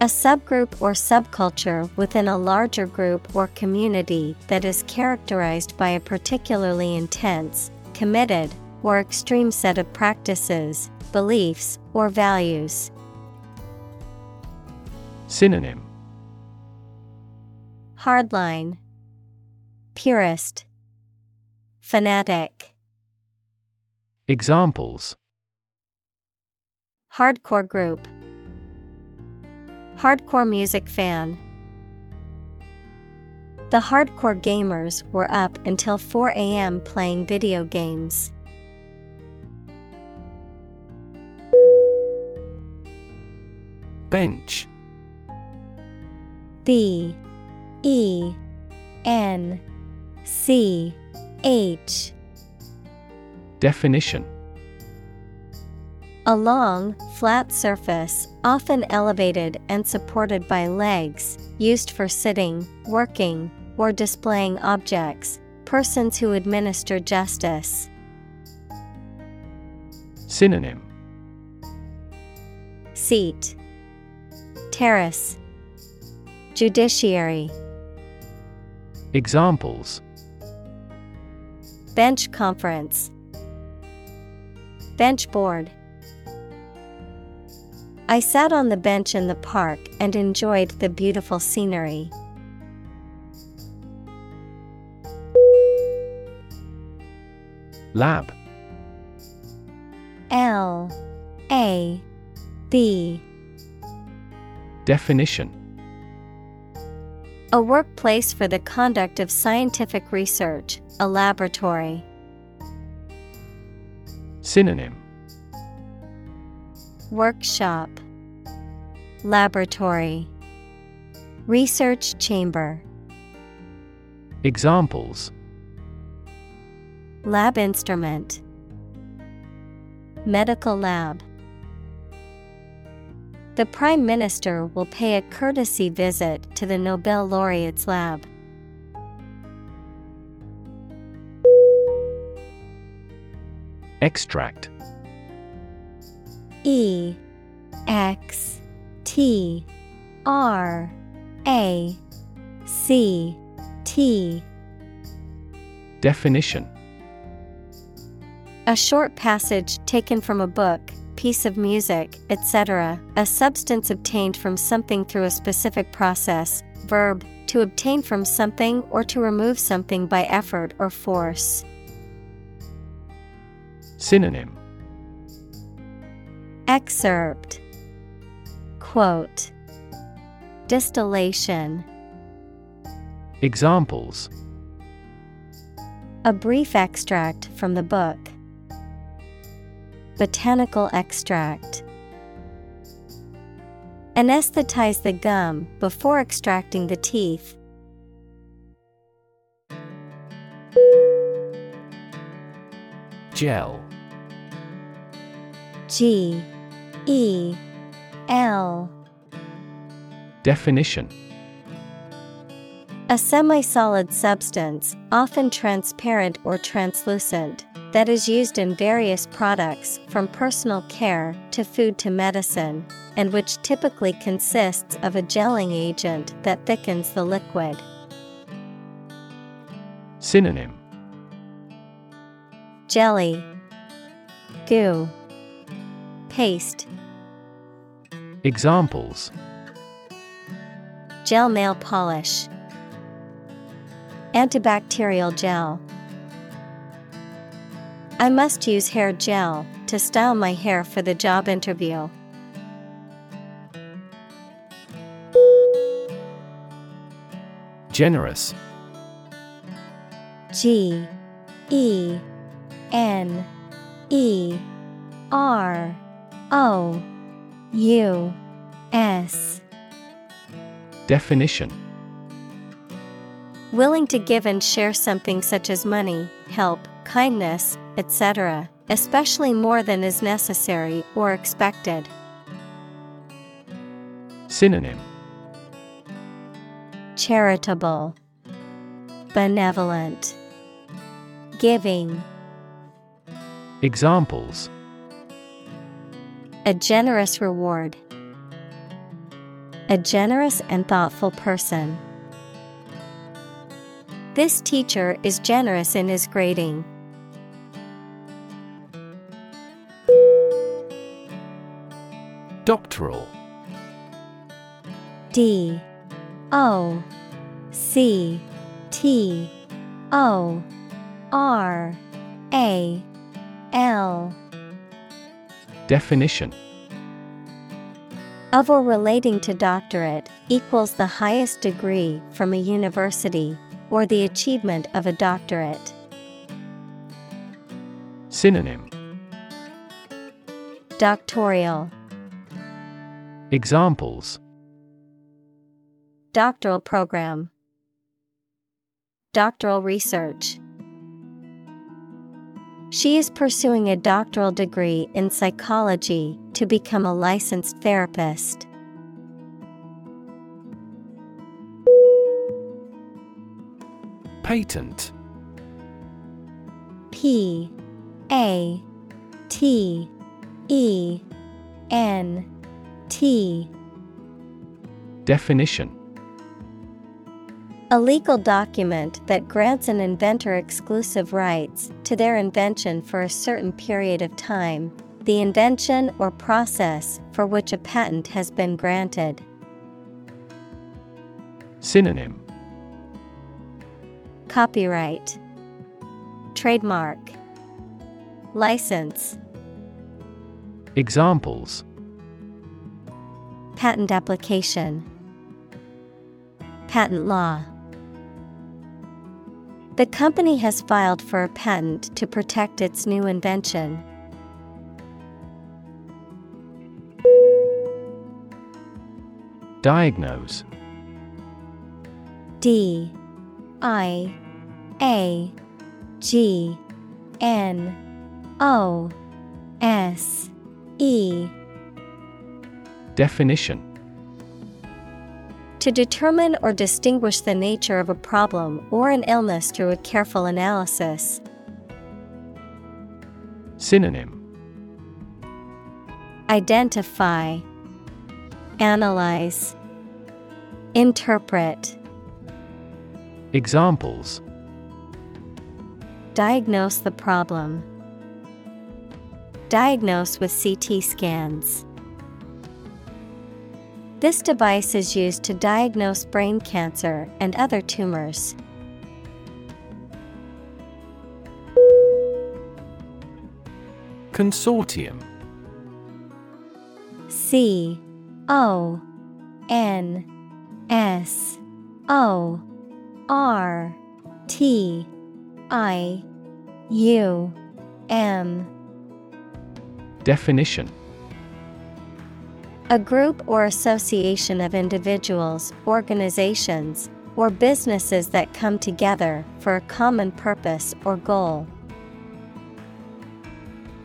A subgroup or subculture within a larger group or community that is characterized by a particularly intense, committed, or extreme set of practices, beliefs, or values. Synonym. Hardline, Purist, Fanatic, Examples Hardcore group, Hardcore music fan. The hardcore gamers were up until 4 a.m. playing video games. Bench. B E N C H. Definition. A long, flat surface, often elevated and supported by legs, used for sitting, working, or displaying objects, persons who administer justice. Synonym. Seat. Terrace. Judiciary. Examples Bench conference. Bench board. I sat on the bench in the park and enjoyed the beautiful scenery. Lab. L A B. Definition A workplace for the conduct of scientific research, a laboratory. Synonym. Workshop. Laboratory. Research chamber. Examples. Lab instrument. Medical lab The Prime Minister will pay a courtesy visit to the Nobel laureate's lab. Extract. E X T R A C T. Definition. A short passage taken from a book, piece of music, etc., a substance obtained from something through a specific process, verb, to obtain from something or to remove something by effort or force. Synonym Excerpt Quote Distillation Examples A brief extract from the book. Botanical extract. Anesthetize the gum before extracting the teeth. Gel G E L Definition A semi solid substance, often transparent or translucent, that is used in various products from personal care to food to medicine, and which typically consists of a gelling agent that thickens the liquid. Synonym. Jelly, Goo, Paste, Examples. Gel nail polish, Antibacterial gel. I must use hair gel to style my hair for the job interview. Generous G E N E R O U S. Definition Willing to give and share something such as money, help, kindness, etc., especially more than is necessary or expected. Synonym Charitable, Benevolent, Giving. Examples A generous reward. A generous and thoughtful person. This teacher is generous in his grading. Doctoral. D. O. C. T. O. R. A. L. Definition. Of or relating to doctorate equals the highest degree from a university or the achievement of a doctorate. Synonym. Doctoral Examples. Doctoral program. Doctoral research. She is pursuing a doctoral degree in psychology to become a licensed therapist. Patent. P A T E N T. Definition. A legal document that grants an inventor exclusive rights to their invention for a certain period of time, the invention or process for which a patent has been granted. Synonym Copyright. Trademark. License. Examples. Patent application. Patent law. The company has filed for a patent to protect its new invention. Diagnose. D I A G N O S E. Definition. To determine or distinguish the nature of a problem or an illness through a careful analysis. Synonym. Identify, Analyze, Interpret. Examples Diagnose the problem. Diagnose with CT scans. This device is used to diagnose brain cancer and other tumors. Consortium C O N S O R T I U M. Definition. A group or association of individuals, organizations, or businesses that come together for a common purpose or goal.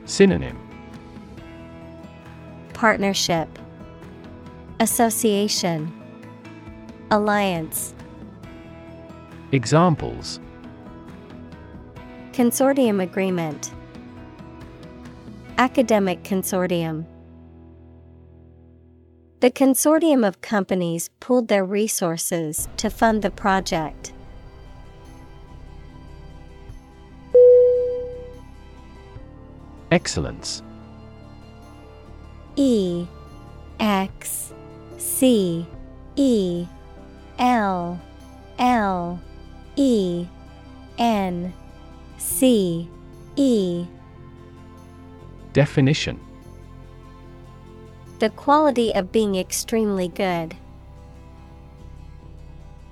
Synonym. Partnership, Association, Alliance, Examples Consortium Agreement, Academic Consortium. The consortium of companies pooled their resources to fund the project. Excellence E X C E L L E N C E. Definition. The quality of being extremely good.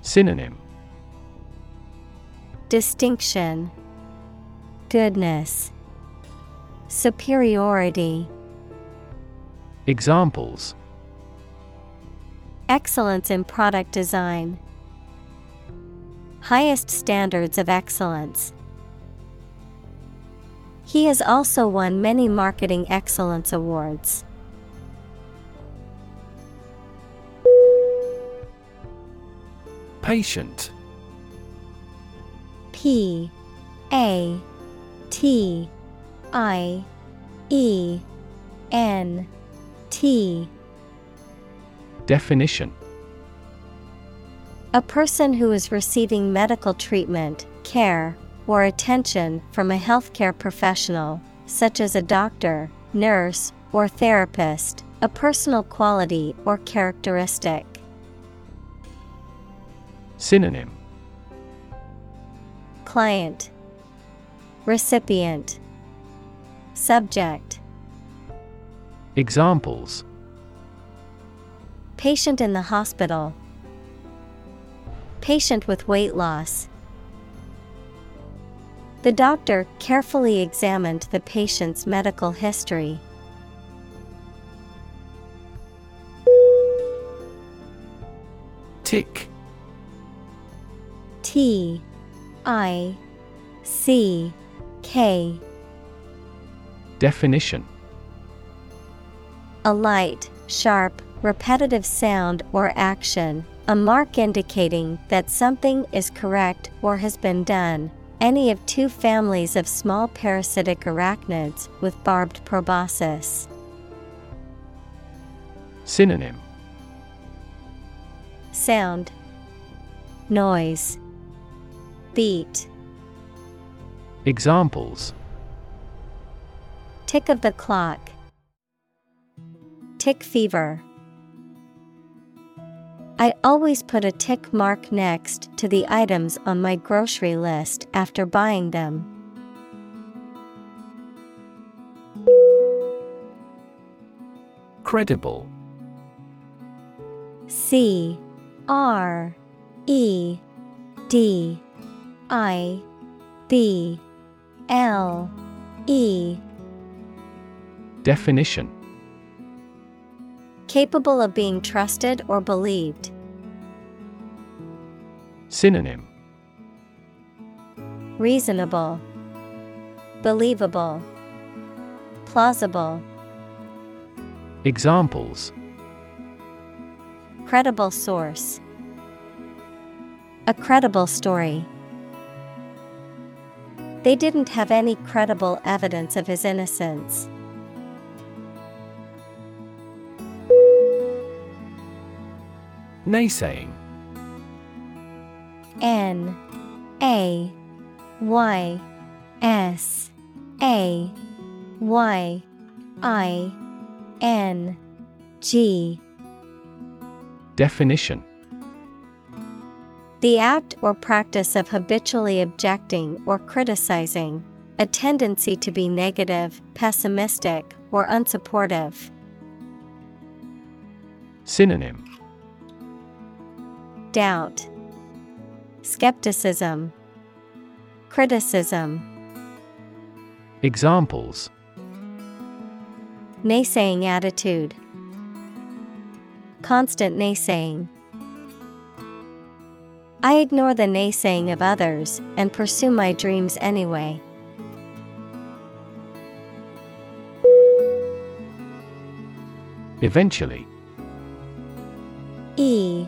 Synonym. Distinction, Goodness, Superiority, Examples. Excellence in product design, Highest standards of excellence. He has also won many marketing excellence awards. Patient P A T I E N T Definition A person who is receiving medical treatment, care, or attention from a healthcare professional, such as a doctor, nurse, or therapist, a personal quality or characteristic. Synonym. Client. Recipient. Subject. Examples. Patient in the hospital. Patient with weight loss. The doctor carefully examined the patient's medical history. Tick. T I C K Definition A light, sharp, repetitive sound or action, a mark indicating that something is correct or has been done. Any of two families of small parasitic arachnids with barbed proboscis. Synonym Sound, Noise, Beat. Examples Tick of the clock. Tick fever. I always put a tick mark next to the items on my grocery list after buying them. Credible. C R E D I B L E. Definition Capable of being trusted or believed. Synonym Reasonable, Believable, Plausible. Examples Credible source. A credible story. They didn't have any credible evidence of his innocence. Naysaying. N A Y S A Y I N G. Definition. The act or practice of habitually objecting or criticizing, a tendency to be negative, pessimistic, or unsupportive. Synonym Doubt, Skepticism, Criticism. Examples Naysaying attitude. Constant naysaying. I ignore the naysaying of others and pursue my dreams anyway. Eventually E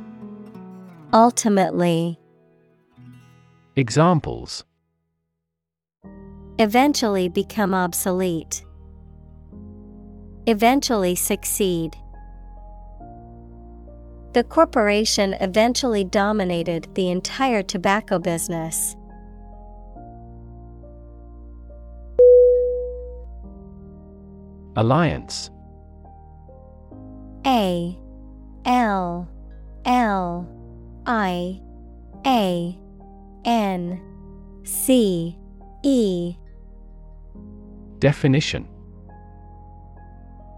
ultimately, Examples eventually become obsolete, eventually succeed. The corporation eventually dominated the entire tobacco business. Alliance A L L I A N C E. Definition.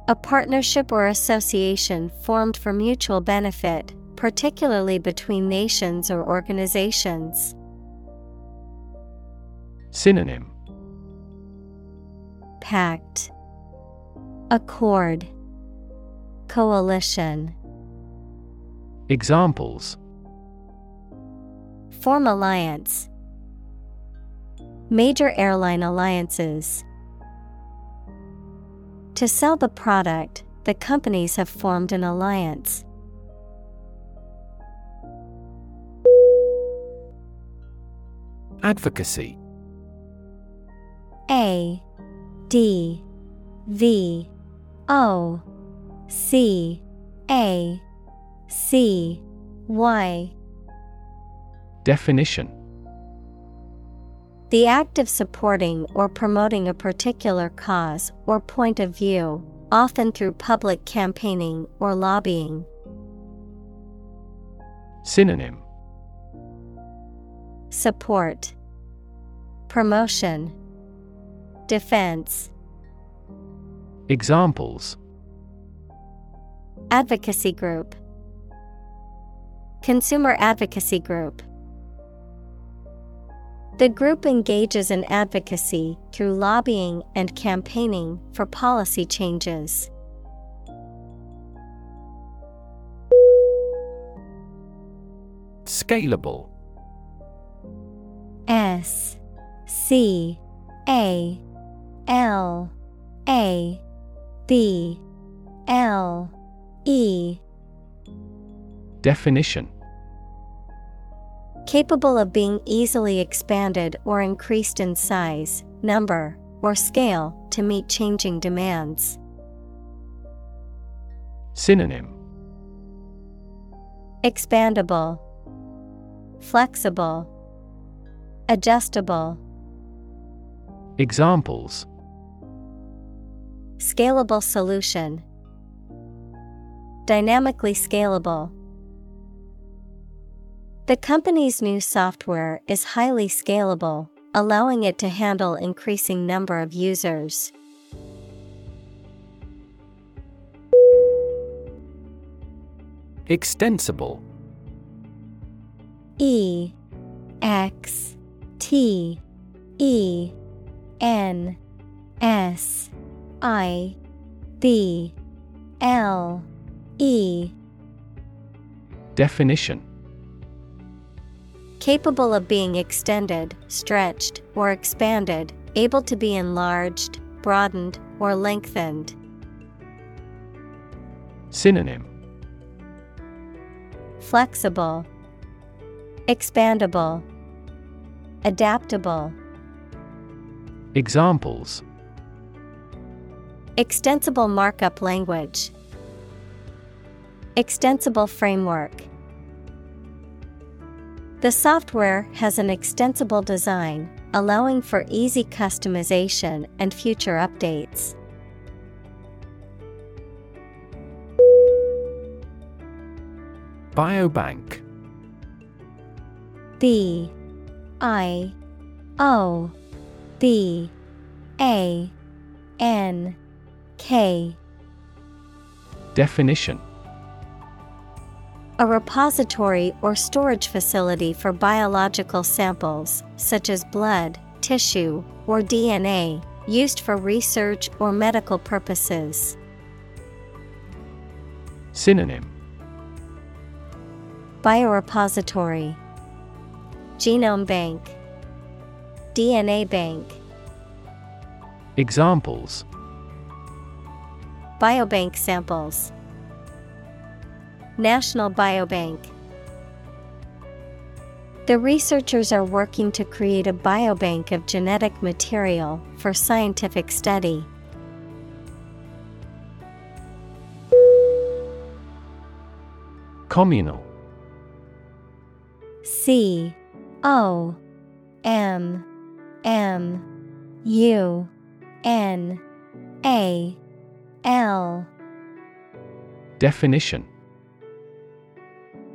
A partnership or association formed for mutual benefit, particularly between nations or organizations. Synonym. Pact, Accord, Coalition. Examples Form alliance. Major airline alliances. To sell the product, the companies have formed an alliance. Advocacy A D V O C A C Y Definition. The act of supporting or promoting a particular cause or point of view, often through public campaigning or lobbying. Synonym. Support. Promotion. Defense. Examples. Advocacy Group. Consumer Advocacy Group The group engages in advocacy through lobbying and campaigning for policy changes. Scalable. S C A L A B L E. Definition Capable of being easily expanded or increased in size, number, or scale to meet changing demands. Synonym Expandable, Flexible, Adjustable. Examples Scalable solution. Dynamically scalable. The company's new software is highly scalable, allowing it to handle increasing number of users. Extensible. E X T E N S I B L E. Definition Capable of being extended, stretched, or expanded, able to be enlarged, broadened, or lengthened. Synonym Flexible, Expandable, Adaptable. Examples Extensible markup language. Extensible framework. The software has an extensible design, allowing for easy customization and future updates. Biobank. B I O B A N K. Definition A repository or storage facility for biological samples, such as blood, tissue, or DNA, used for research or medical purposes. Synonym. Biorepository. Genome Bank. DNA Bank. Examples. Biobank samples National Biobank. The researchers are working to create a biobank of genetic material for scientific study. Communal. C O M M U N A L. Definition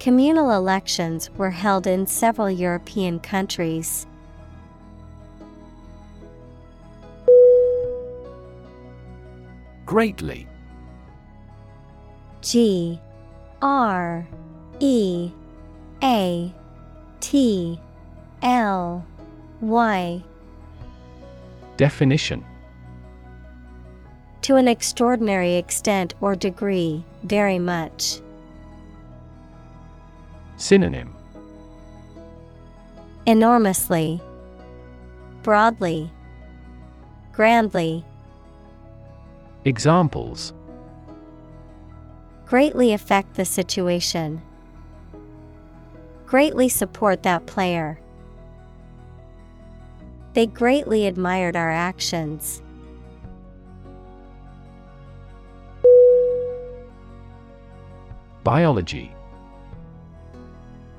Communal elections were held in several European countries. Greatly. G. R. E. A. T. L. Y. Definition. To an extraordinary extent or degree, very much. Synonym Enormously, broadly, grandly. Examples Greatly affect the situation. Greatly support that player. They greatly admired our actions. Biology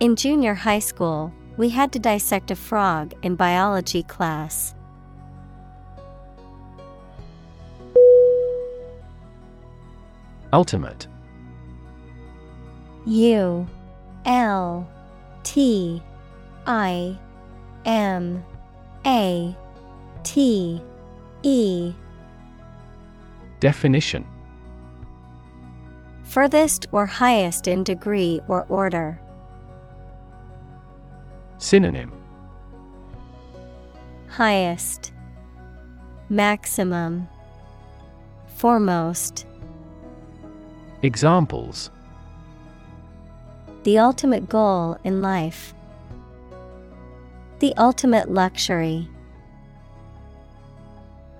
In junior high school, we had to dissect a frog in biology class. Ultimate U L T I M A T E Definition Furthest or highest in degree or order. Synonym Highest Maximum Foremost Examples The ultimate goal in life. The ultimate luxury.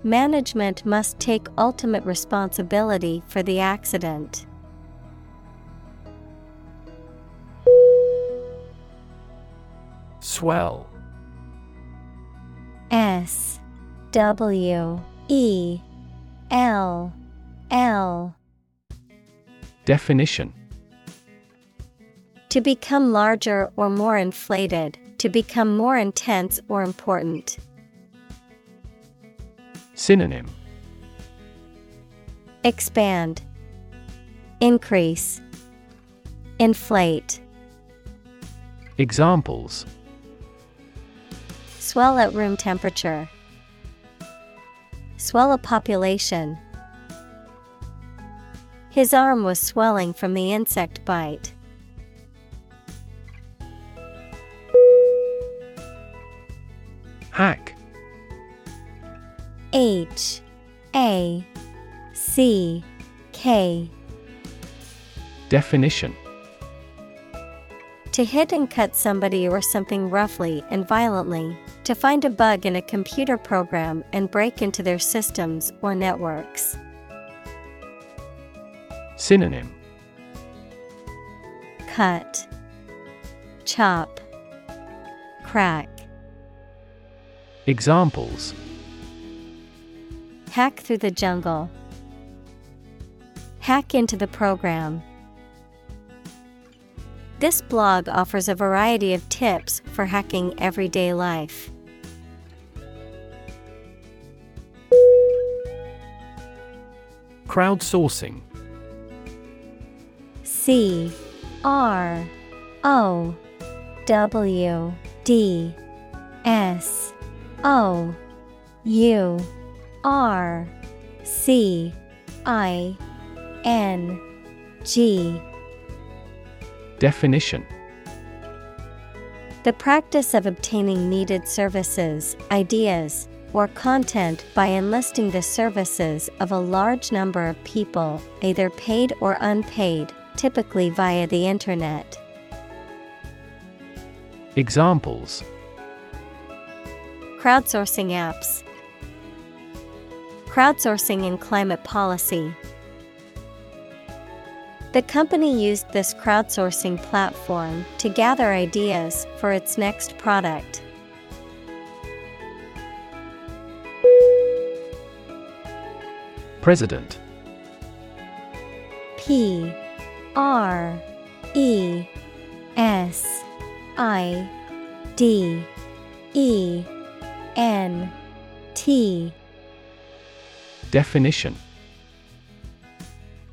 Management must take ultimate responsibility for the accident. Swell. S W E L L. Definition. To become larger or more inflated, to become more intense or important. Synonym. Expand, Increase, Inflate. Examples Swell at room temperature. Swell a population. His arm was swelling from the insect bite. Hack H A C K Definition To hit and cut somebody or something roughly and violently, to find a bug in a computer program and break into their systems or networks. Synonym Cut, Chop, Crack. Examples Hack through the jungle. Hack into the program. This blog offers a variety of tips for hacking everyday life. Crowdsourcing C R O W D S O U R C I N G Definition The practice of obtaining needed services, ideas, or content by enlisting the services of a large number of people, either paid or unpaid, typically via the Internet. Examples Crowdsourcing apps, crowdsourcing in climate policy. The company used this crowdsourcing platform to gather ideas for its next product. President. P R E S I D E N T. Definition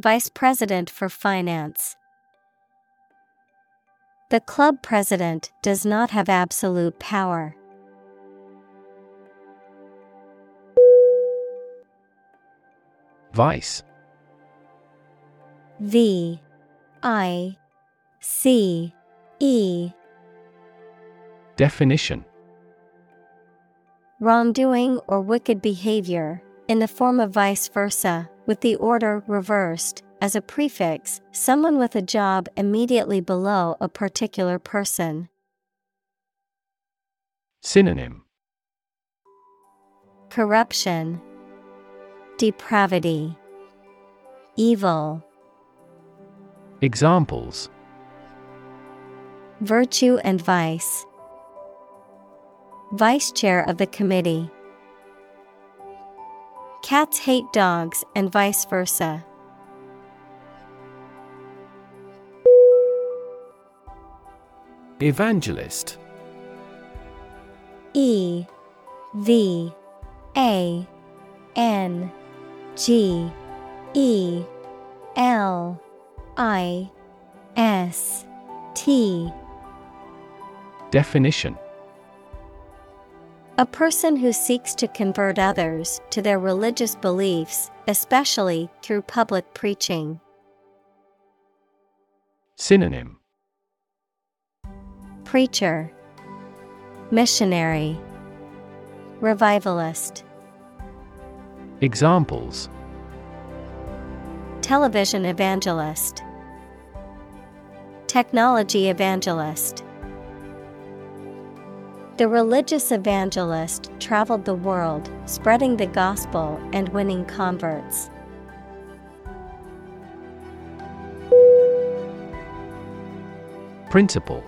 Vice President for Finance. The club president does not have absolute power. Vice. V I C E. Definition. Wrongdoing or wicked behavior, in the form of vice versa, with the order reversed, as a prefix, someone with a job immediately below a particular person. Synonym Corruption, Depravity, Evil. Examples Virtue and Vice. Vice Chair of the Committee. Cats hate dogs and vice versa. Evangelist. E V A N G E L I S T. Definition A person who seeks to convert others to their religious beliefs, especially through public preaching. Synonym Preacher, Missionary, Revivalist. Examples Television evangelist, Technology evangelist. The religious evangelist traveled the world, spreading the gospel and winning converts. Principle.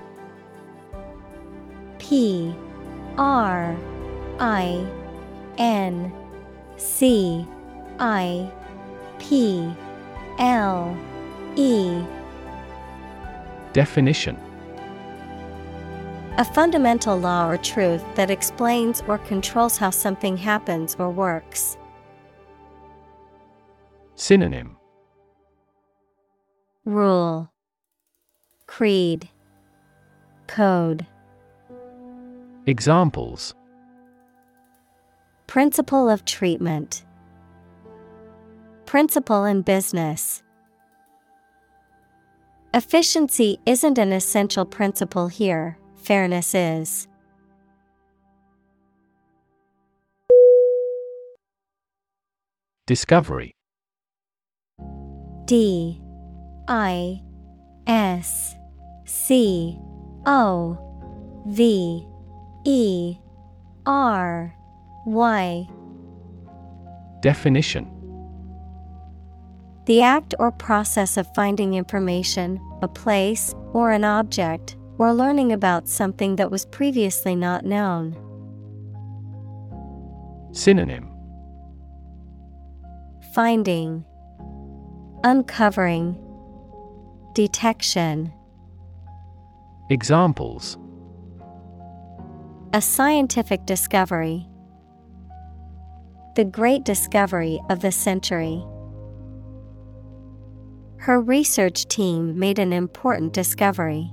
P R I N C I P L E. Definition A fundamental law or truth that explains or controls how something happens or works. Synonym. Rule. Creed. Code. Examples. Principle of treatment. Principle in business. Efficiency isn't an essential principle here, fairness is. Discovery. D. I. S. C. O. V. E. R. Y. Definition. The act or process of finding information, a place, or an object, or learning about something that was previously not known. Synonym Finding, Uncovering, Detection. Examples A scientific discovery. The great discovery of the century. Her research team made an important discovery.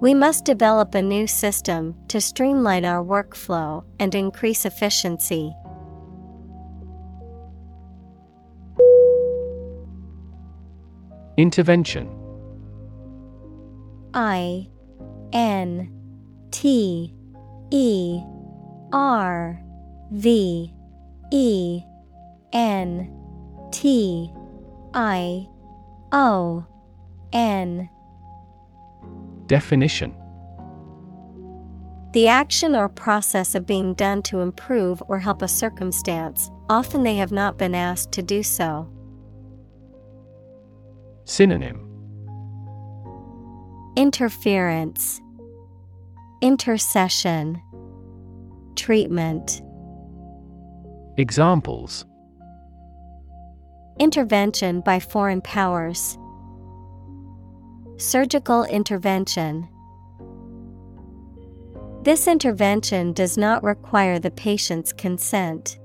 We must develop a new system to streamline our workflow and increase efficiency. Intervention I N T E R V E N T I O N Definition The action or process of being done to improve or help a circumstance, often they have not been asked to do so. Synonym Interference, Intercession, Treatment. Examples Intervention by foreign powers. Surgical intervention. This intervention does not require the patient's consent.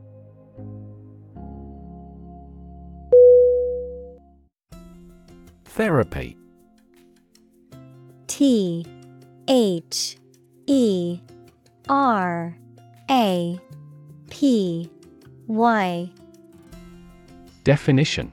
Therapy T H E R A P Y Definition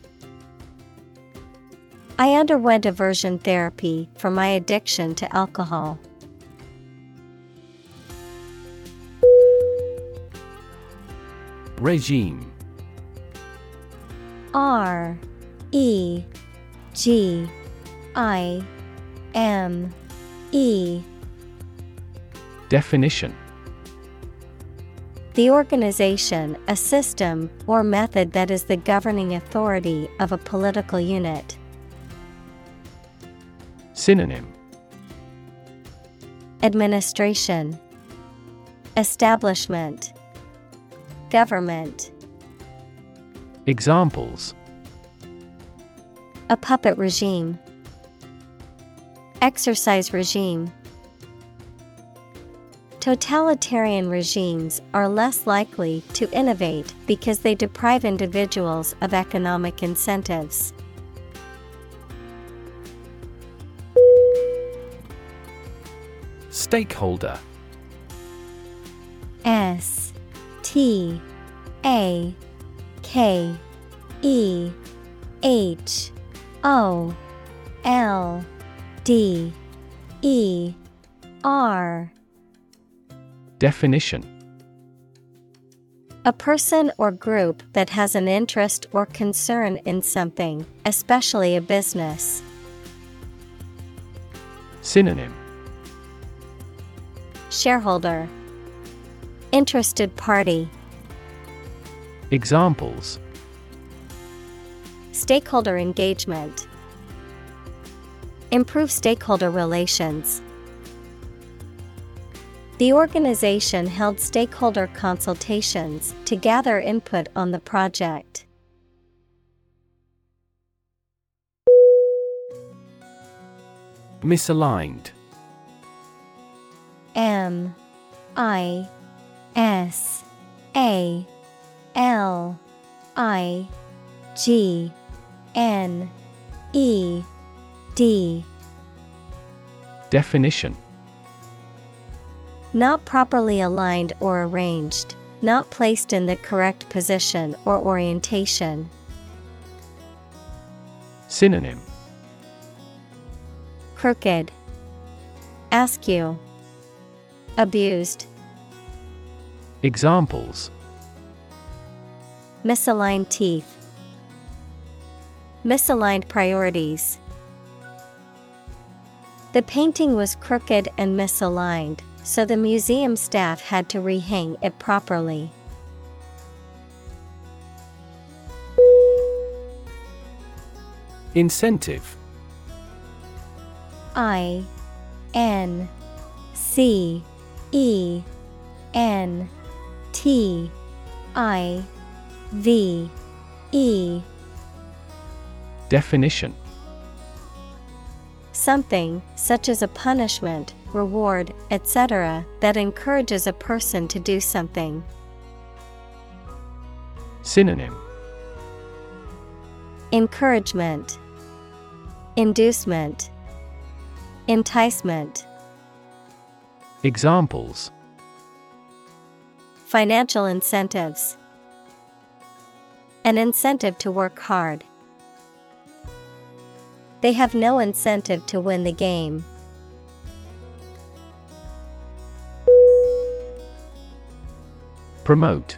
I underwent aversion therapy for my addiction to alcohol. Regime R E G I M E Definition The organization, a system, or method that is the governing authority of a political unit. Synonym. Administration. Establishment. Government. Examples. A puppet regime. Exercise regime. Totalitarian regimes are less likely to innovate because they deprive individuals of economic incentives. Stakeholder. S T A K E H O L D E R. Definition. A person or group that has an interest or concern in something, especially a business. Synonym. Shareholder. Interested party. Examples. Stakeholder engagement. Improve stakeholder relations. The organization held stakeholder consultations to gather input on the project. Misaligned. M I S A L I G N E D. Definition. Not properly aligned or arranged, not placed in the correct position or orientation. Synonym Crooked. Askew. Abused. Examples Misaligned teeth. Misaligned priorities. The painting was crooked and misaligned, so the museum staff had to rehang it properly. Incentive I N C E N T I V E Definition Something, such as a punishment, reward, etc., that encourages a person to do something. Synonym Encouragement, Inducement, Enticement. Examples Financial incentives. An incentive to work hard. They have no incentive to win the game. Promote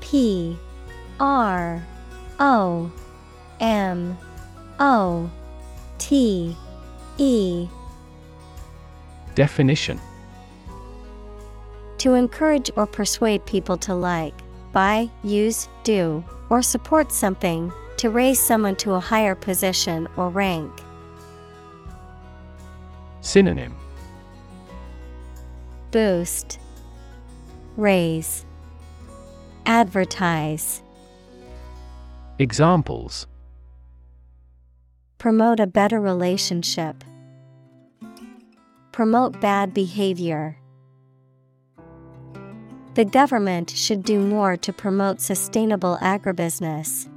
P R O M O T E. Definition. To encourage or persuade people to like, buy, use, do, or support something, to raise someone to a higher position or rank. Synonym. Boost, Raise, Advertise. Examples Promote a better relationship. Promote bad behavior. The government should do more to promote sustainable agribusiness.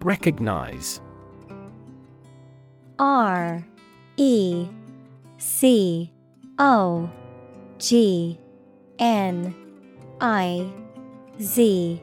Recognize R E C O G N I Z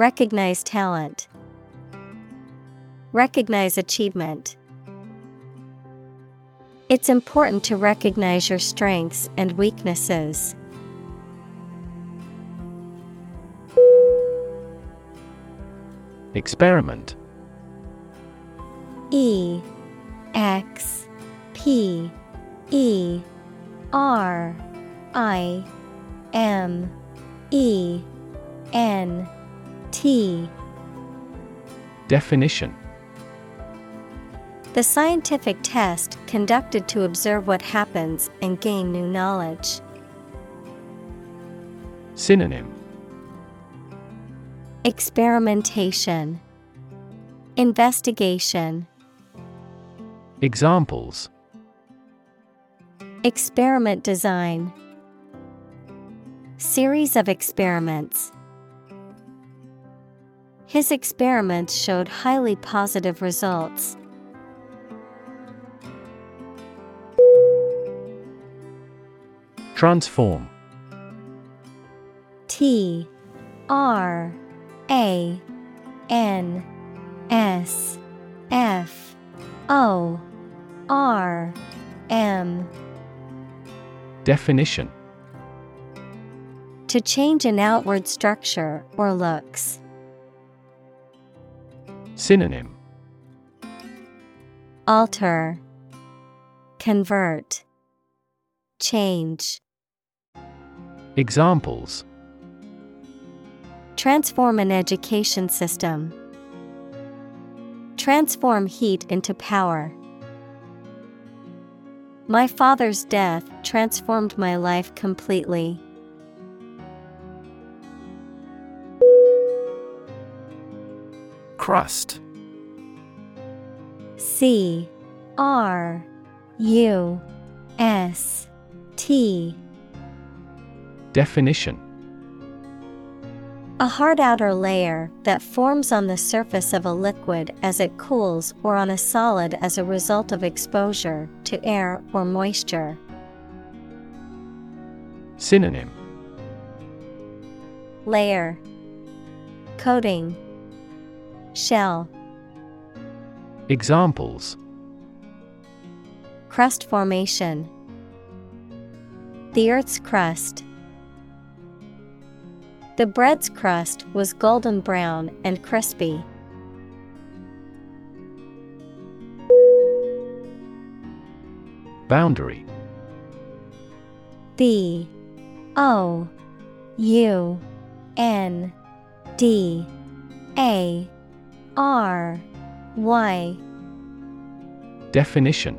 Recognize talent, Recognize achievement. It's important to recognize your strengths and weaknesses. Experiment E X P E R I M E N T. Definition. The scientific test conducted to observe what happens and gain new knowledge. Synonym. Experimentation. Investigation. Examples. Experiment design. Series of experiments. His experiments showed highly positive results. Transform T R A N S F O R M Definition To change an outward structure or looks. Synonym Alter Convert Change Examples Transform an education system. Transform heat into power. My father's death transformed my life completely. Crust. C R U S T. Definition. A hard outer layer that forms on the surface of a liquid as it cools or on a solid as a result of exposure to air or moisture. Synonym. Layer. Coating Shell. Examples. Crust formation. The Earth's crust. The bread's crust was golden brown and crispy. Boundary. B O. U. N. D. A R Y. Definition.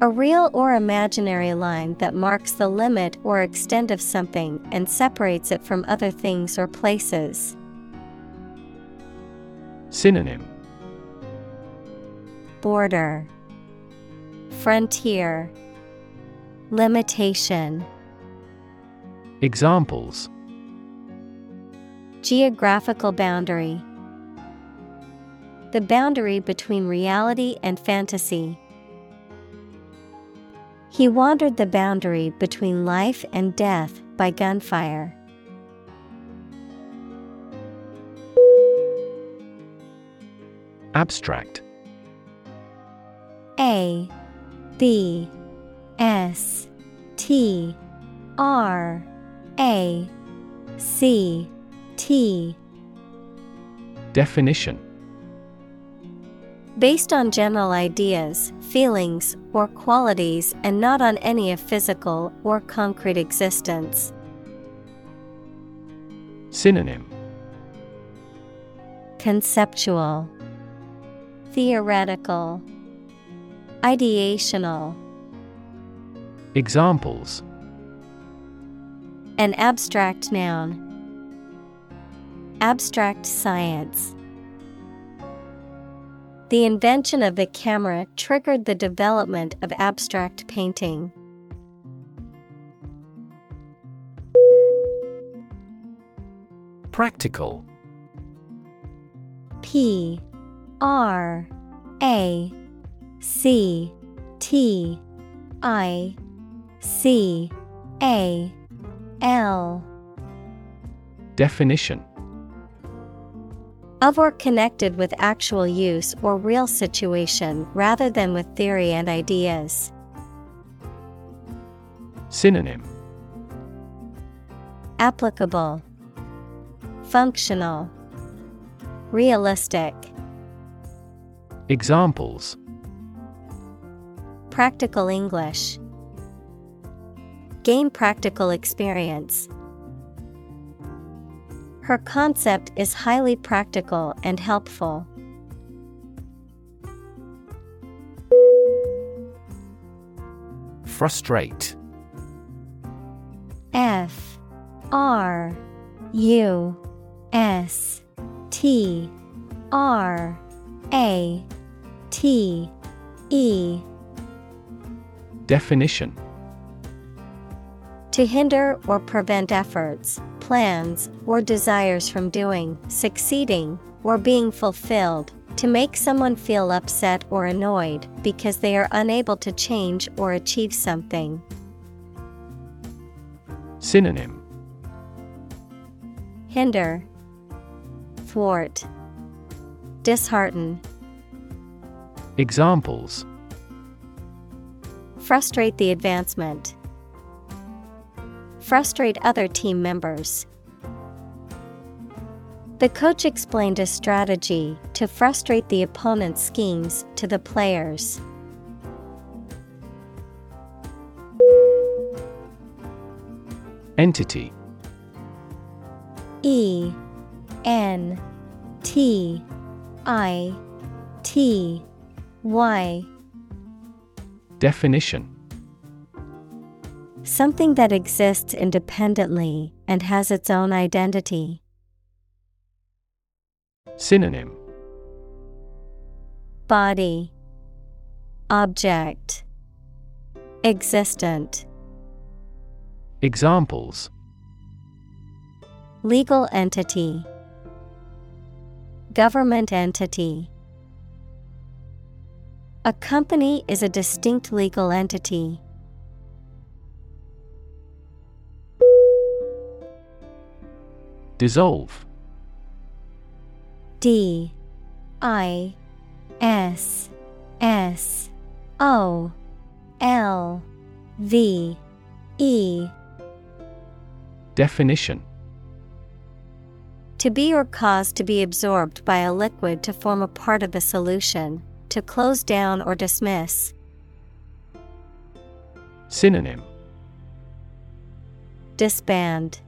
A real or imaginary line that marks the limit or extent of something and separates it from other things or places. Synonym. Border. Frontier. Limitation. Examples Geographical boundary The boundary between reality and fantasy. He wandered the boundary between life and death by gunfire. Abstract A B S T R A C T. Definition. Based on general ideas, feelings, or qualities and not on any of physical or concrete existence. Synonym. Conceptual. Theoretical. Ideational. Examples. An abstract noun. Abstract science. The invention of the camera triggered the development of abstract painting. Practical P R A C T I C A L Definition of or connected with actual use or real situation rather than with theory and ideas. Synonym Applicable, Functional, Realistic. Examples Practical English. Gain practical experience. Her concept is highly practical and helpful. Frustrate. F R U S T R A T E. Definition. To hinder or prevent efforts, plans, or desires from doing, succeeding, or being fulfilled, to make someone feel upset or annoyed because they are unable to change or achieve something. Synonym Hinder, Thwart, Dishearten, Examples Frustrate the advancement. Frustrate other team members. The coach explained a strategy to frustrate the opponent's schemes to the players. Entity E N T I T Y Definition Something that exists independently and has its own identity. Synonym. Body. Object. Existent. Examples. Legal entity. Government entity. A company is a distinct legal entity. Dissolve. D I S S O L V E Definition To be or cause to be absorbed by a liquid to form a part of a solution, to close down or dismiss. Synonym Disband,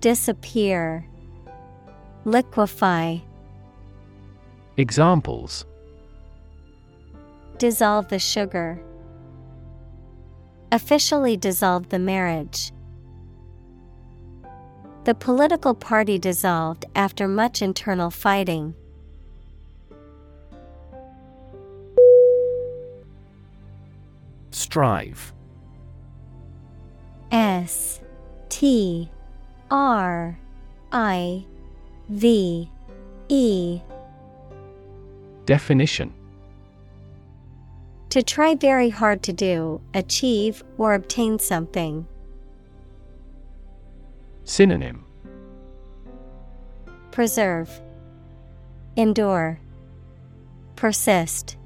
Disappear, Liquefy. Examples Dissolve the sugar. Officially dissolve the marriage. The political party dissolved after much internal fighting. Strive. S T R I V E Definition To try very hard to do, achieve, or obtain something. Synonym Preserve, Endure, Persist.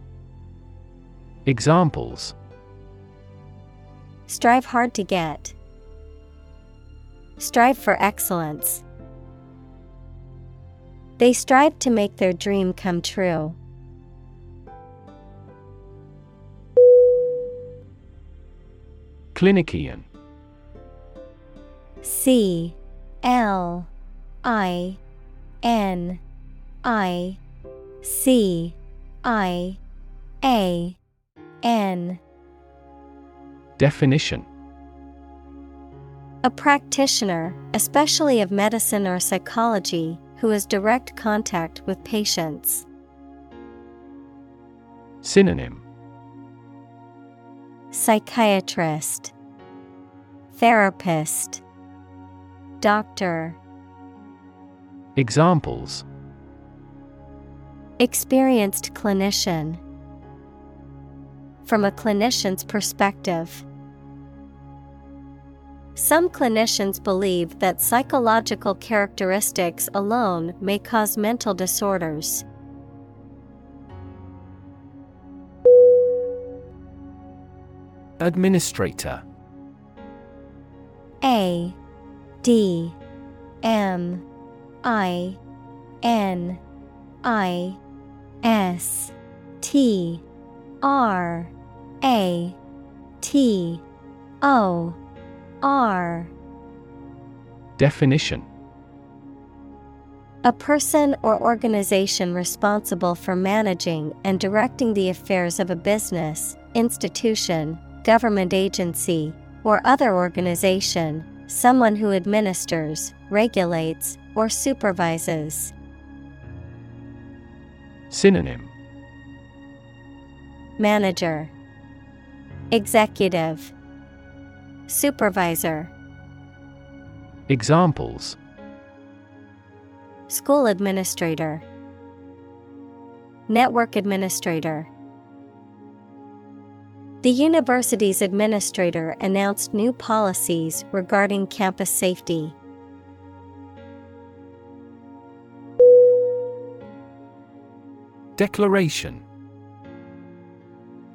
Examples Strive hard to get. Strive for excellence. They strive to make their dream come true. Clinician C L I N I C I A N Definition A practitioner, especially of medicine or psychology, who has direct contact with patients. Synonym Psychiatrist, Therapist, Doctor. Examples Experienced clinician. From a clinician's perspective, some clinicians believe that psychological characteristics alone may cause mental disorders. Administrator A D M I N I S T R A T O R Definition. A person or organization responsible for managing and directing the affairs of a business, institution, government agency, or other organization, someone who administers, regulates, or supervises. Synonym. Manager, Executive, Supervisor, Examples School Administrator, Network Administrator. The university's administrator announced new policies regarding campus safety. Declaration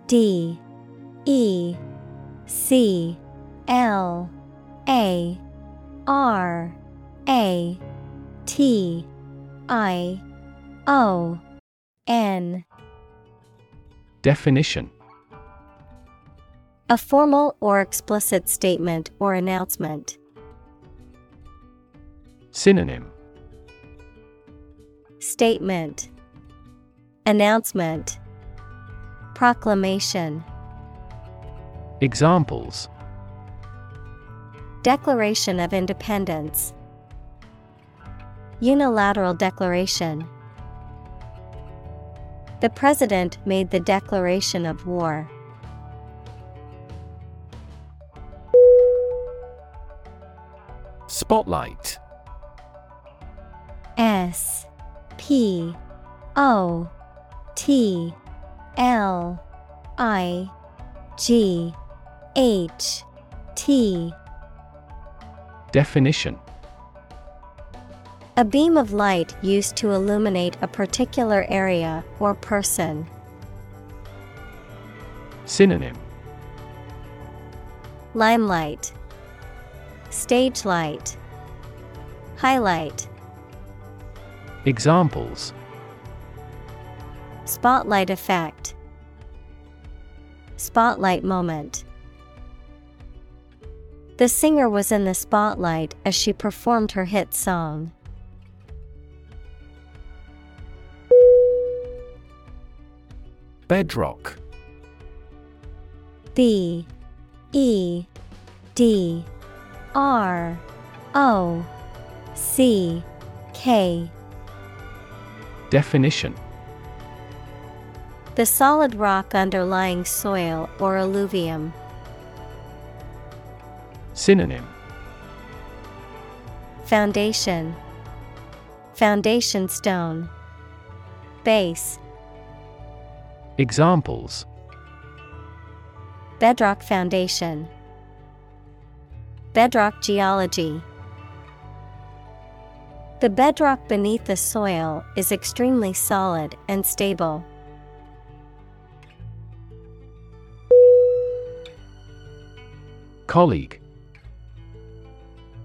D E C L A R A T I O N. Definition. A formal or explicit statement or announcement. Synonym. Statement. Announcement. Proclamation. Examples Declaration of Independence. Unilateral Declaration. The President made the declaration of war. Spotlight. S P O T L I G H T Definition A beam of light used to illuminate a particular area or person. Synonym Limelight, Stage light, Highlight. Examples Spotlight effect, Spotlight moment. The singer was in the spotlight as she performed her hit song. Bedrock B E D R O C K Definition The solid rock underlying soil or alluvium. Synonym. Foundation. Foundation stone. Base. Examples. Bedrock foundation. Bedrock geology. The bedrock beneath the soil is extremely solid and stable. Colleague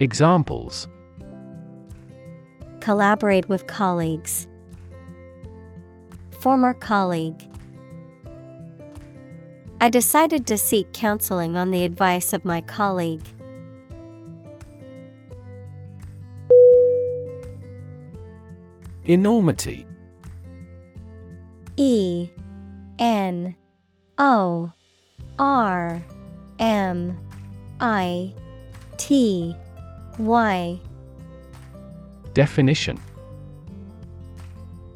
Examples Collaborate with colleagues. Former colleague. I decided to seek counseling on the advice of my colleague. Enormity E N O R M I T Y Definition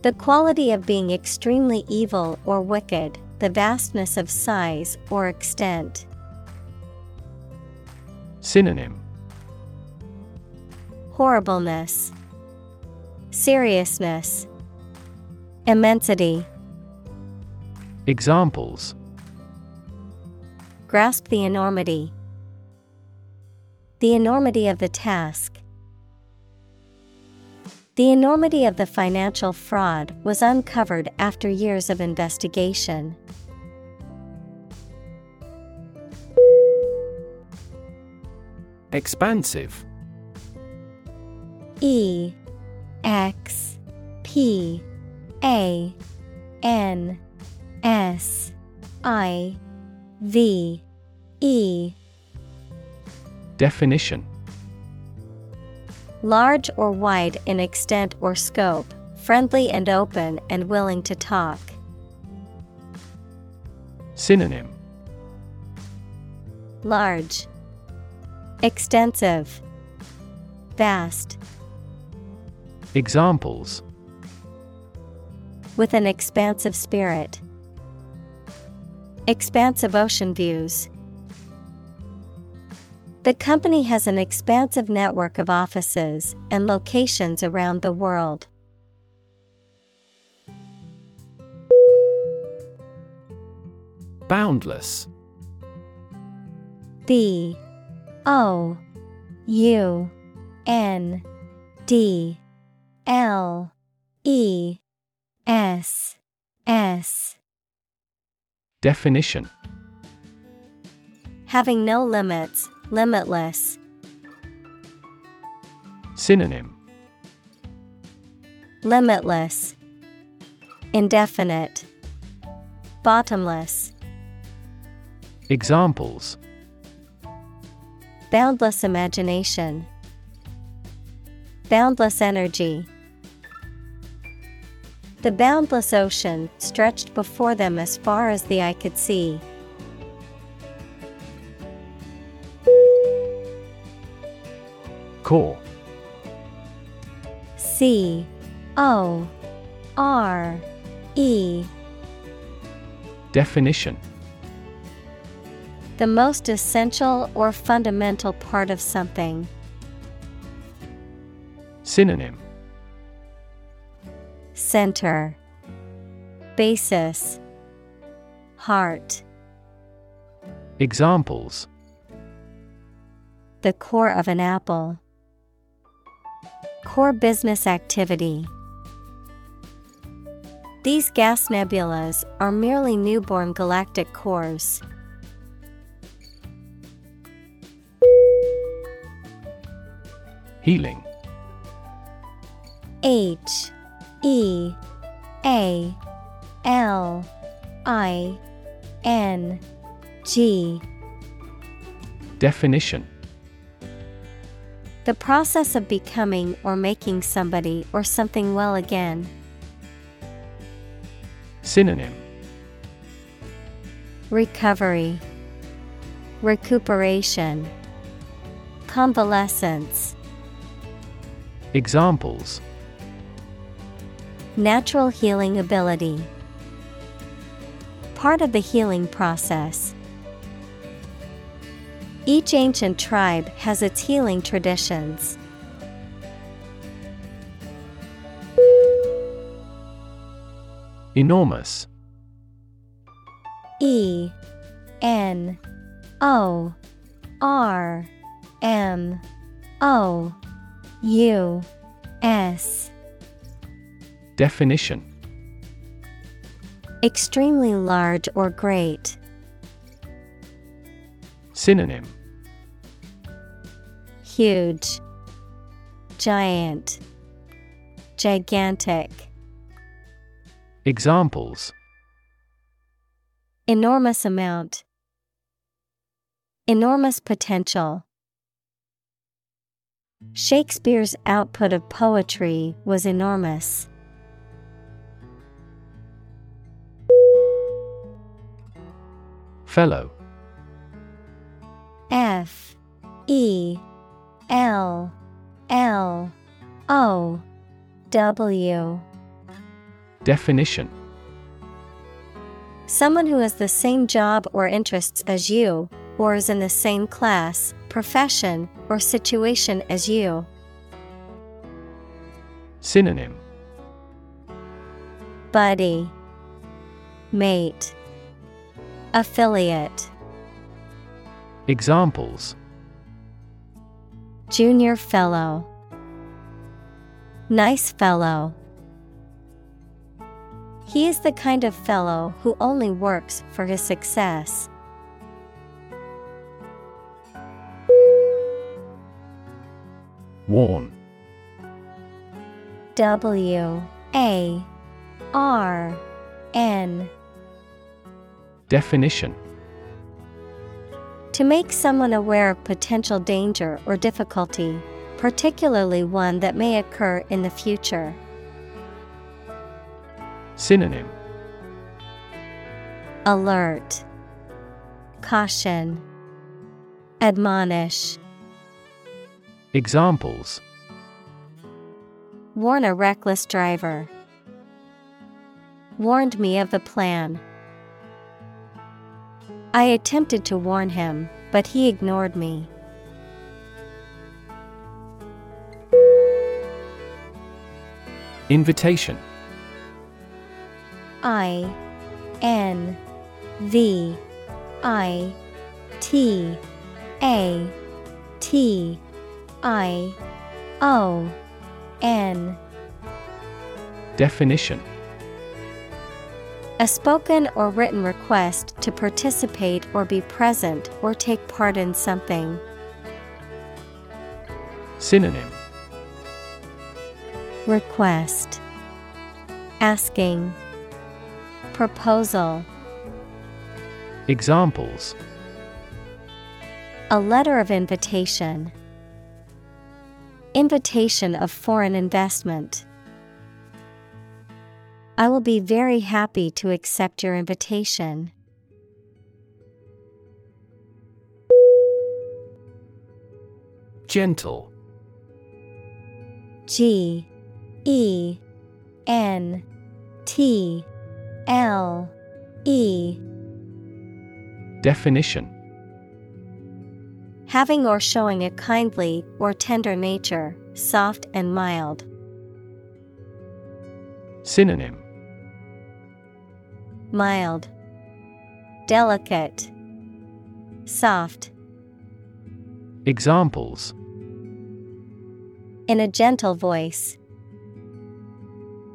The quality of being extremely evil or wicked, the vastness of size or extent. Synonym Horribleness, Seriousness, Immensity. Examples Grasp the enormity. The enormity of the task. The enormity of the financial fraud was uncovered after years of investigation. Expansive E X P A N S I V E Definition Large or wide in extent or scope, friendly and open and willing to talk. Synonym Large, Extensive, Vast, Examples with an expansive spirit. Expansive ocean views. The company has an expansive network of offices and locations around the world. Boundless. B O U N D L E S S. Definition. Having no limits, limitless. Synonym Limitless, Indefinite, Bottomless. Examples Boundless imagination, Boundless energy. The boundless ocean stretched before them as far as the eye could see. Core C O R E. Definition. The most essential or fundamental part of something. Synonym. Center. Basis. Heart. Examples. The core of an apple. Core business activity. These gas nebulas are merely newborn galactic cores. Healing H E A L I N G Definition The process of becoming or making somebody or something well again. Synonym Recovery, Recuperation, Convalescence. Examples Natural healing ability. Part of the healing process. Each ancient tribe has its healing traditions. Enormous E N O R M O U S Definition Extremely large or great. Synonym Huge, Giant, Gigantic. Examples Enormous amount. Enormous potential. Shakespeare's output of poetry was enormous. Fellow F E L L O W. Definition. Someone who has the same job or interests as you, or is in the same class, profession, or situation as you. Synonym. Buddy, Mate, Affiliate, Examples. Junior Fellow, Nice Fellow. He is the kind of fellow who only works for his success. Warn W A R N. Definition To make someone aware of potential danger or difficulty, particularly one that may occur in the future. Synonym Alert, Caution, Admonish. Examples Warn a reckless driver. Warned me of the plan. I attempted to warn him, but he ignored me. Invitation. I N V I T A T I O N. Definition A spoken or written request to participate or be present or take part in something. Synonym Request Asking Proposal Examples A letter of invitation. Invitation of foreign investment. I will be very happy to accept your invitation. Gentle G E N T L E Definition Having or showing a kindly or tender nature, soft and mild. Synonym Mild, Delicate, Soft. Examples In a gentle voice.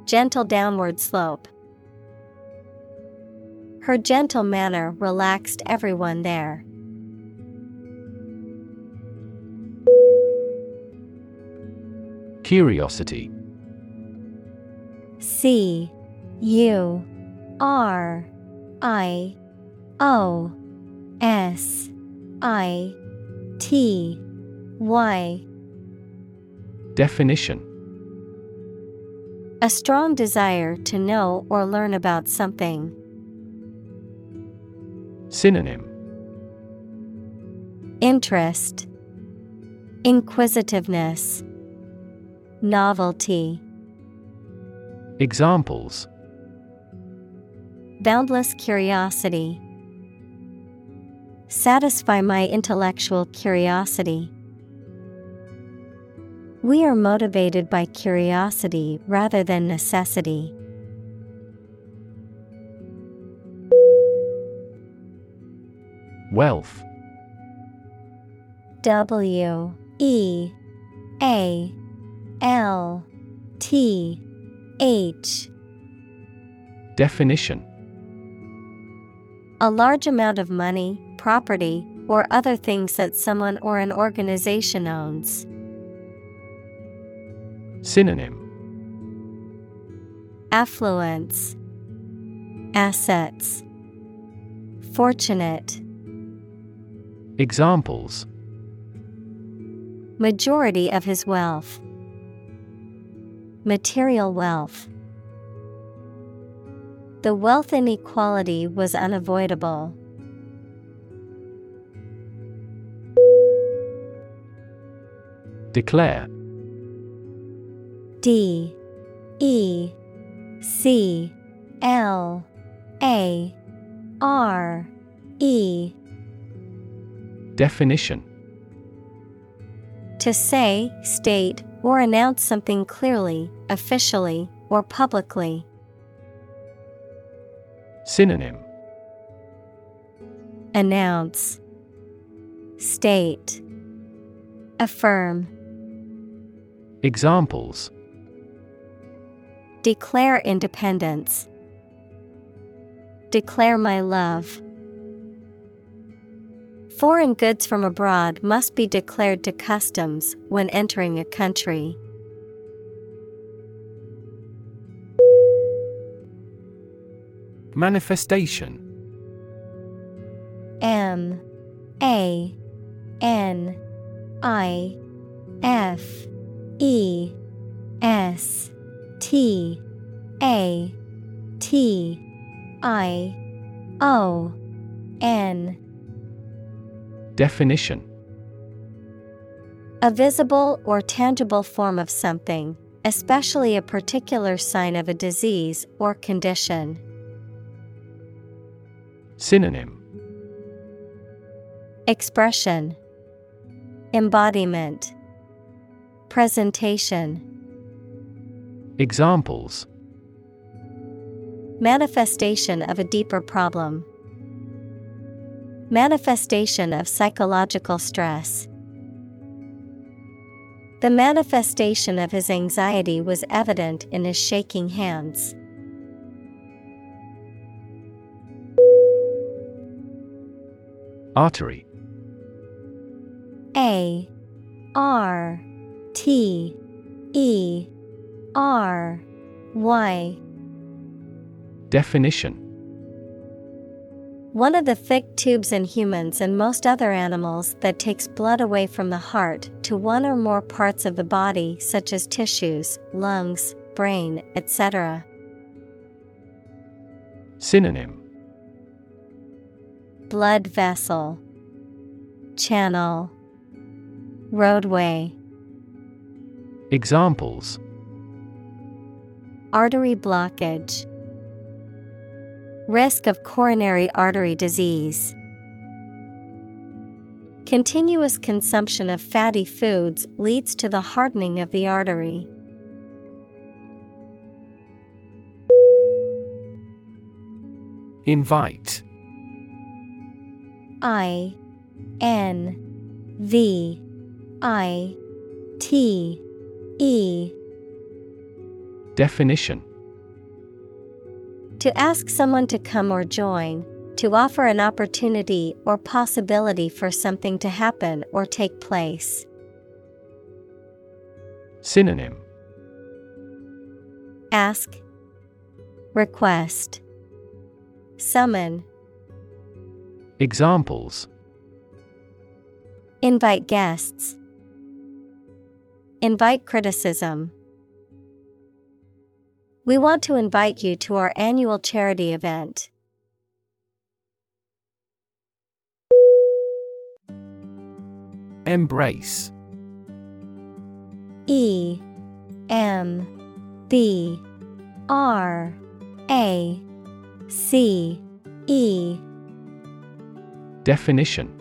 Gentle downward slope. Her gentle manner relaxed everyone there. Curiosity C U R I O S I T Y. Definition. A strong desire to know or learn about something. Synonym. Interest, Inquisitiveness, Novelty. Examples Boundless curiosity. Satisfy my intellectual curiosity. We are motivated by curiosity rather than necessity. Wealth W E A L T H Definition A large amount of money, property, or other things that someone or an organization owns. Synonym Affluence, Assets, Fortunate. Examples Majority of his wealth. Material wealth. The wealth inequality was unavoidable. Declare. D. E. C. L. A. R. E. Definition. To say, state, or announce something clearly, officially, or publicly. Synonym Announce, State, Affirm, Examples Declare independence. Declare my love. Foreign goods from abroad must be declared to customs when entering a country. Manifestation. M A N I F E S T A T I O N. Definition. A visible or tangible form of something, especially a particular sign of a disease or condition. Synonym Expression Embodiment Presentation Examples Manifestation of a deeper problem. Manifestation of psychological stress. The manifestation of his anxiety was evident in his shaking hands. Artery. A R T E R Y. Definition. One of the thick tubes in humans and most other animals that takes blood away from the heart to one or more parts of the body, such as tissues, lungs, brain, etc. Synonym Blood vessel, Channel, Roadway. Examples artery blockage. Risk of coronary artery disease. Continuous consumption of fatty foods leads to the hardening of the artery. Invite I N V I T E. Definition. To ask someone to come or join, to offer an opportunity or possibility for something to happen or take place. Synonym. Ask, Request, Summon. Examples Invite guests. Invite criticism. We want to invite you to our annual charity event. Embrace E M B R A C E Definition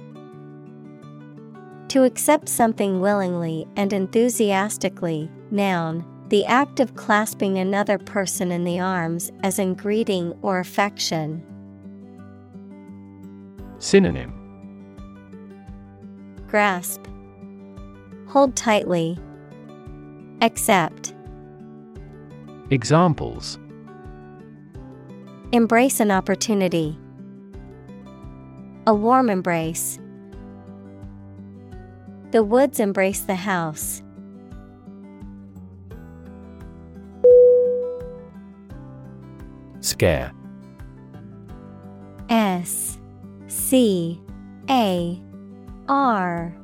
To accept something willingly and enthusiastically, noun, the act of clasping another person in the arms as in greeting or affection. Synonym Grasp. Hold tightly. Accept. Examples Embrace an opportunity. A warm embrace. The woods embrace the house. Scare S C A R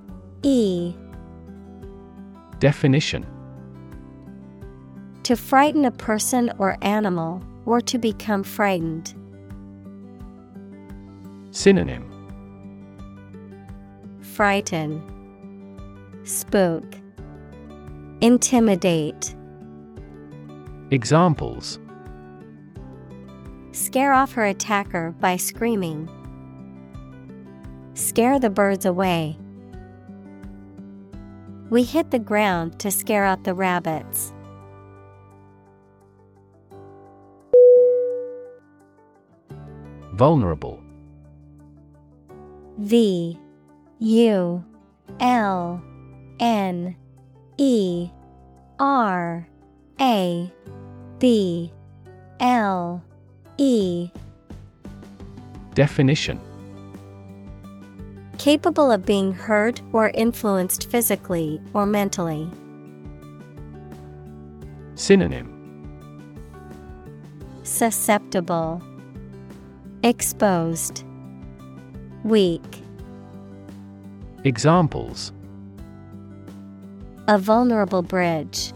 E Definition To frighten a person or animal, or to become frightened. Synonym Frighten, Spook, Intimidate. Examples Scare off her attacker by screaming. Scare the birds away. We hit the ground to scare out the rabbits. Vulnerable V U L N E R A B L E. Definition. Capable of being hurt or influenced physically or mentally. Synonym. Susceptible, Exposed, Weak. Examples A vulnerable bridge.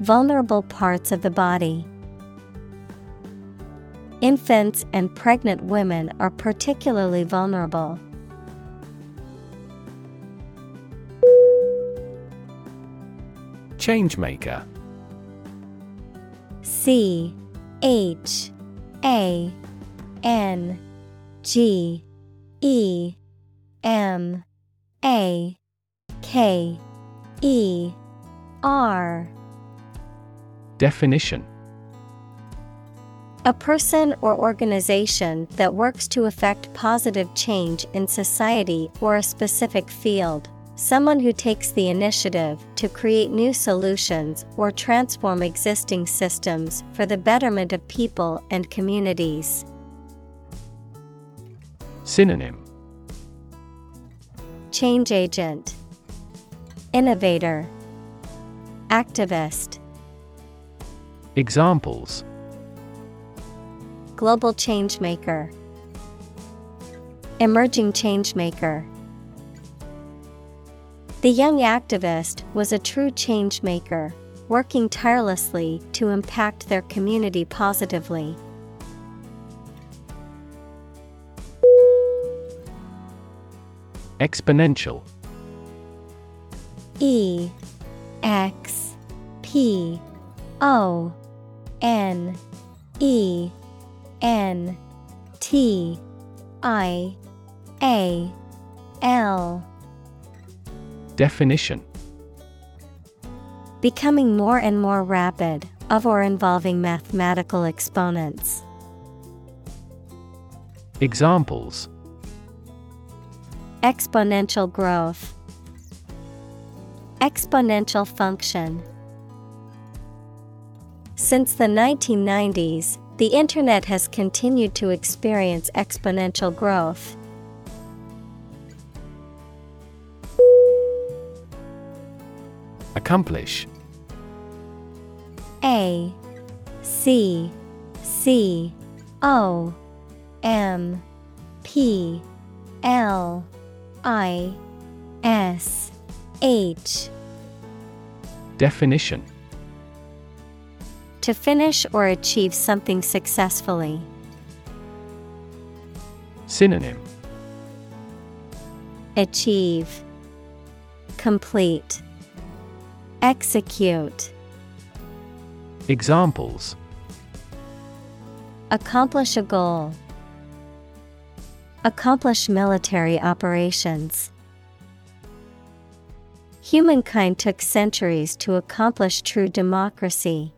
Vulnerable parts of the body. Infants and pregnant women are particularly vulnerable. Changemaker C H A N G E M A K E R Definition A person or organization that works to effect positive change in society or a specific field. Someone who takes the initiative to create new solutions or transform existing systems for the betterment of people and communities. Synonym Change agent, Innovator, Activist. Examples Global changemaker. Emerging changemaker. The young activist was a true change maker, working tirelessly to impact their community positively. Exponential. E X P O N E N T I A L. Definition. Becoming more and more rapid, of or involving mathematical exponents. Examples Exponential growth, Exponential function. Since the 1990s, the Internet has continued to experience exponential growth. Accomplish A C C O M P L I S H. Definition. To finish or achieve something successfully. Synonym. Achieve. Complete. Execute. Examples. Accomplish a goal. Accomplish military operations. Humankind took centuries to accomplish true democracy.